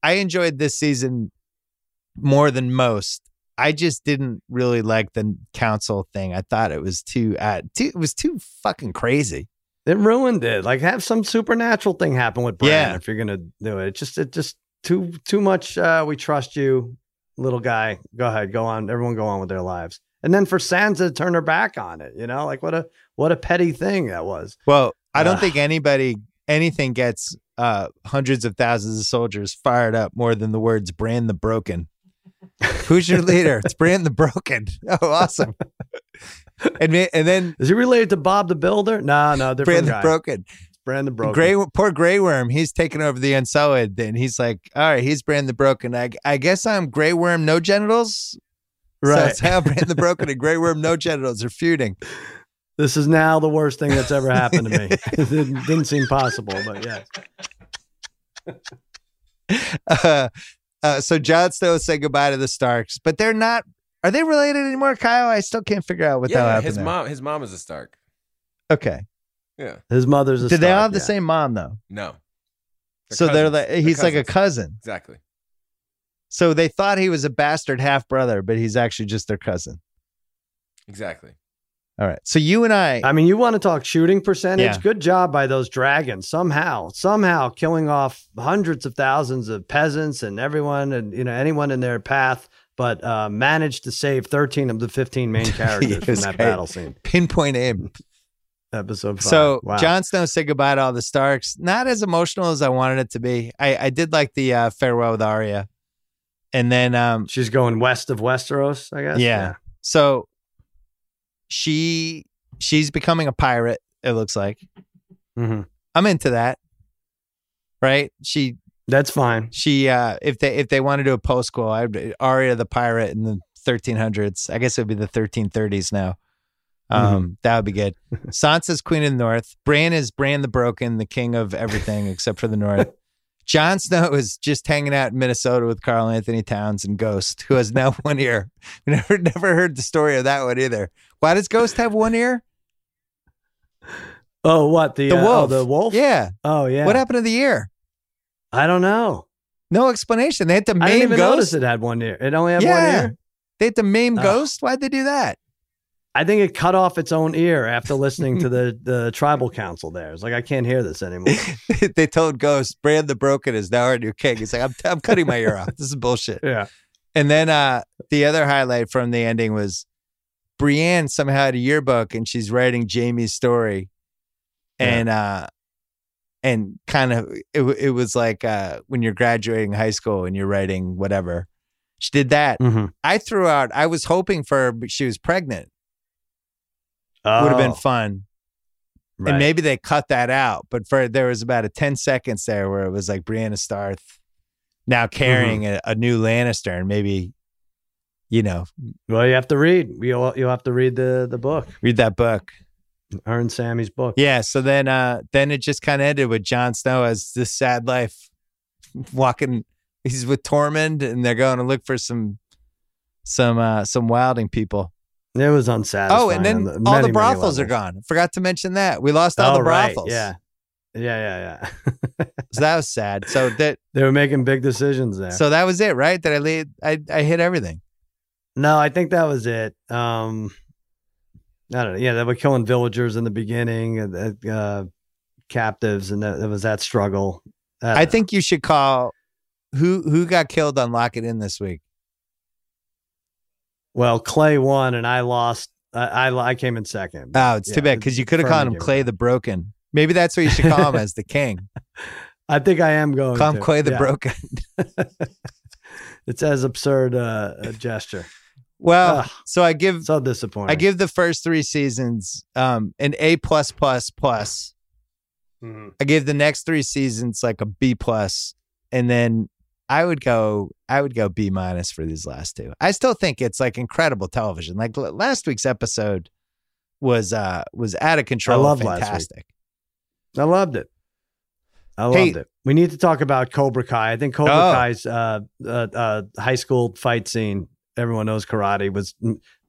I enjoyed this season more than most. I just didn't really like the council thing. I thought it was too, uh, too it was too fucking crazy. It ruined it. Like have some supernatural thing happen with Bran Yeah. if you're gonna do it. It just it just too too much uh we trust you, little guy. Go ahead, go on. Everyone go on with their lives. And then for Sansa to turn her back on it, you know, like what a what a petty thing that was. Well, I don't Ugh. think anybody anything gets uh, hundreds of thousands of soldiers fired up more than the words "Bran the Broken." Who's your leader? It's Bran the Broken. Oh, awesome! and and then Is he related to Bob the Builder? No, no, different Bran the. Broken. Bran the Broken. Gray, poor Grey Worm, he's taking over the Unsullied. And he's like, all right, he's Bran the Broken. I, I guess I'm Grey Worm, no genitals. Right. So Right. it's how Bran the Broken and Grey Worm, no genitals are feuding. This is now the worst thing that's ever happened to me. it didn't, didn't seem possible, but yes. Uh, uh, so Jon Snow said goodbye to the Starks, but they're not. Are they related anymore, Kyle? I still can't figure out what the hell yeah, happened. his there. mom. His mom is a Stark. Okay. Yeah. His mother's a Did they all Stark, have the same mom though? No. so they're cousins. like he's like a cousins. cousin. Exactly. So they thought he was a bastard half brother, but he's actually just their cousin. Exactly. All right. So you and I, I mean, you want to talk shooting percentage? Yeah. Good job by those dragons. Somehow, somehow killing off hundreds of thousands of peasants and everyone and you know anyone in their path, but uh, managed to save thirteen of the fifteen main characters It from was that great. battle scene. pinpoint aim. Episode five. So wow. Jon Snow said goodbye to all the Starks. Not as emotional as I wanted it to be. I, I did like the uh, farewell with Arya, and then um, she's going west of Westeros, I guess. Yeah. so she she's becoming a pirate. It looks like hmm I'm into that. Right? She That's fine. she uh if they if they want to do a post school, I'd Arya the pirate in the 1300s. I guess it would be the 1330s now. Um, that would be good. Sansa's queen of the north. Bran is Bran the broken, the king of everything except for the north. Jon Snow is just hanging out in Minnesota with Karl-Anthony Towns and Ghost, who has now one ear. We never never heard the story of that one either. Why does Ghost have one ear? Oh, what the The uh, oh, wolf. the wolf? Yeah. Oh, yeah. What happened to the ear? I don't know. No explanation. They had to maim I didn't even Ghost. notice it had one ear. It only had Yeah. one ear. They had to maim Ugh. Ghost. Why'd they do that? I think it cut off its own ear after listening to the the tribal council. There, it's like I can't hear this anymore. they told Ghost, Bran the Broken is now our new king. He's like, I'm, I'm cutting my ear off. This is bullshit. yeah. And then uh, the other highlight from the ending was Brienne somehow had a yearbook and she's writing Jaime's story. And uh, and kind of it, it was like uh, when you're graduating high school and you're writing whatever. She did that. Mm-hmm. I threw out. I was hoping for her, but she was pregnant. Would have been fun. And maybe they cut that out, but for there was about a 10 seconds there where it was like Brienne of Tarth now carrying a, a new Lannister and maybe, you know, well, you have to read. You'll you'll have to read the the book. read that book. Her and Sammy's book. Yeah. So then, uh, then it just kind of ended with Jon Snow as this sad life walking. He's with Tormund and they're going to look for some, some, uh, some wildling people. It was unsatisfying. Oh, and then on all many, the brothels are gone. Forgot to mention that. We lost all oh, the right. brothels. Yeah. Yeah, yeah, yeah. So that was sad. So that, they were making big decisions there. so that was it, right? That I laid, I, I hit everything. No, I think that was it. Um, I don't know. Yeah, they were killing villagers in the beginning, uh, uh, captives, and that, that was that struggle. I know. think you should call who who got killed on Lock It In this week. Well, Clay won, and I lost. I I, I came in second. Oh, it's Yeah, too bad because you could have called him Clay the Broken. Maybe that's what you should call him as the king. I think I am going. Call him to. Clay the Yeah. Broken. it's as absurd uh, a gesture. Well, Ugh. so I give So disappointing. I give the first three seasons um an A plus plus plus. Mhm. I give the next three seasons like a B plus, and then I would go I would go B minus for these last two. I still think it's like incredible television. Like l- last week's episode was uh was out of control. I week. fantastic. I loved it. I Hey- loved it. We need to talk about Cobra Kai. I think Cobra Oh. Kai's uh, uh, uh, high school fight scene. Everyone knows karate was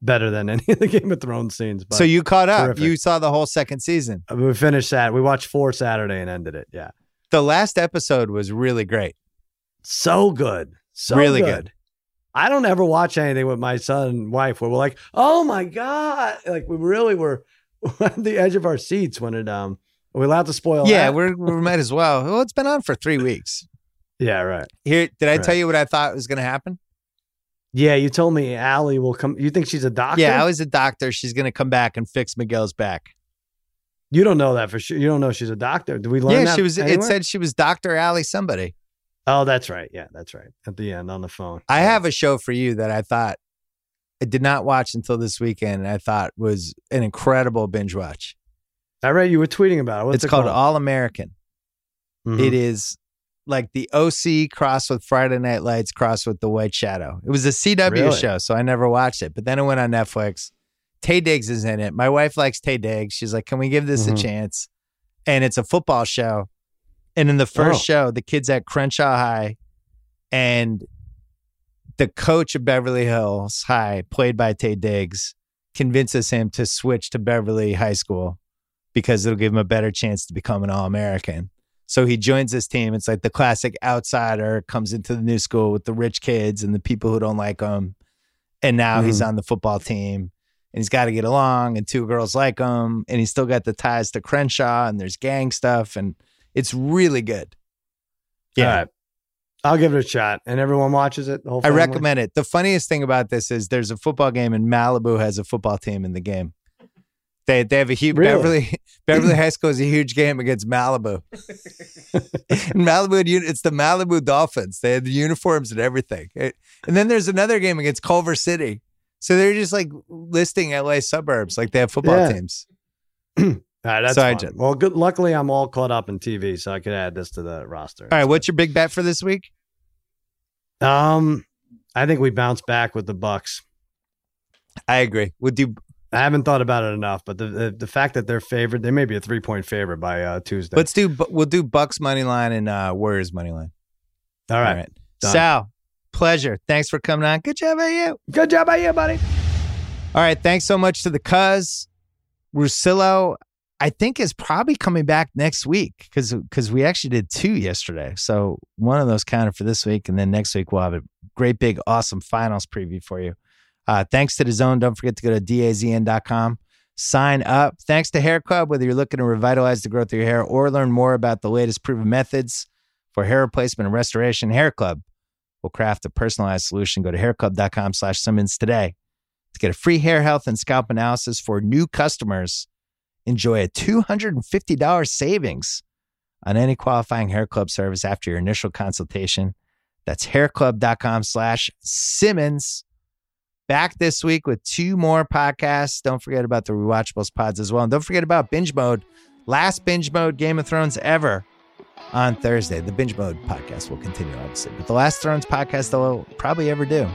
better than any of the Game of Thrones scenes. So you caught up. terrific. You saw the whole second season. we finished that. We watched four Saturday and ended it. Yeah, The last episode was really great. So good, so Really good. good. I don't ever watch anything with my son and wife where we're like, "Oh my god!" Like we really were at the edge of our seats when it. Um, are we allowed to spoil? yeah, that? we're we might as well. Well, it's been on for three weeks. yeah, right. Here, did I Right. tell you what I thought was going to happen? Yeah, you told me Ali will come. You think she's a doctor? Yeah, I was a doctor. She's going to come back and fix Miguel's back. You don't know that for sure. You don't know she's a doctor. Did we learn Yeah, that she was. It said she was Doctor Ali somebody. Oh, that's right. Yeah, that's right. At the end on the phone. I have a show for you that I thought I did not watch until this weekend, and I thought was an incredible binge watch. I read you were tweeting about it. What's it's it called called? All American. Mhm. It is like the OC crossed with Friday Night Lights crossed with The White Shadow. It was a CW Really? show, so I never watched it. But then it went on Netflix. Taye Diggs is in it. My wife likes Taye Diggs. She's like, "Can we give this Mhm. a chance?" And it's a football show. And in the first Oh. show, the kids at Crenshaw High, and the coach of Beverly Hills High, played by Taye Diggs, convinces him to switch to Beverly High School because it'll give him a better chance to become an All American. So he joins this team. It's like the classic outsider comes into the new school with the rich kids and the people who don't like him. And now he's Mhm. on the football team and he's got to get along and two girls like him and he's still got the ties to Crenshaw and there's gang stuff and it's really good. Yeah. All right. I'll give it a shot. And everyone watches it. The whole I recommend it. The funniest thing about this is there's a football game and Malibu has a football team in the game. They they have a huge Really? Beverly Beverly High School is a huge game against Malibu. and Malibu, it's the Malibu Dolphins. They had the uniforms and everything. It- and then there's another game against Culver City. So they're just like listing LA suburbs like they have football Yeah. teams. All right, that's So fun. well. Good. Luckily, I'm all caught up in TV, so I could add this to the roster. All right, what's your big bet for this week? Um, I think we bounce back with the Bucks. I agree. We'll do I haven't thought about it enough, but the the, the fact that they're favored, they may be a three point favorite by uh, Tuesday. let's do we'll do Bucks money line and uh Warriors money line. all right. done. Sal, pleasure. Thanks for coming on. Good job at you. Good job by you, buddy. All right. Thanks so much to the cuz. Russillo, I think, is probably coming back next week because because we actually did two yesterday. So one of those counted for this week. And then next week we'll have a great big awesome finals preview for you. Uh, thanks to DAZN. Don't forget to go to dazn.com. Sign up. Thanks to Hair Club, whether you're looking to revitalize the growth of your hair or learn more about the latest proven methods for hair replacement and restoration, Hair Club will craft a personalized solution. Go to hairclub.com slash Simmons today to get a free hair health and scalp analysis for new customers. Enjoy a $250 savings on any qualifying hair club service after your initial consultation. That's hairclub.com slash Simmons. Back this week with two more podcasts. Don't forget about the Rewatchables pods as well. And don't forget about Binge Mode, last Binge Mode Game of Thrones ever on Thursday. The Binge Mode podcast will continue, obviously, but the last Thrones podcast they'll probably ever do.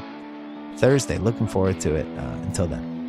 Thursday. Looking forward to it. Uh, until then.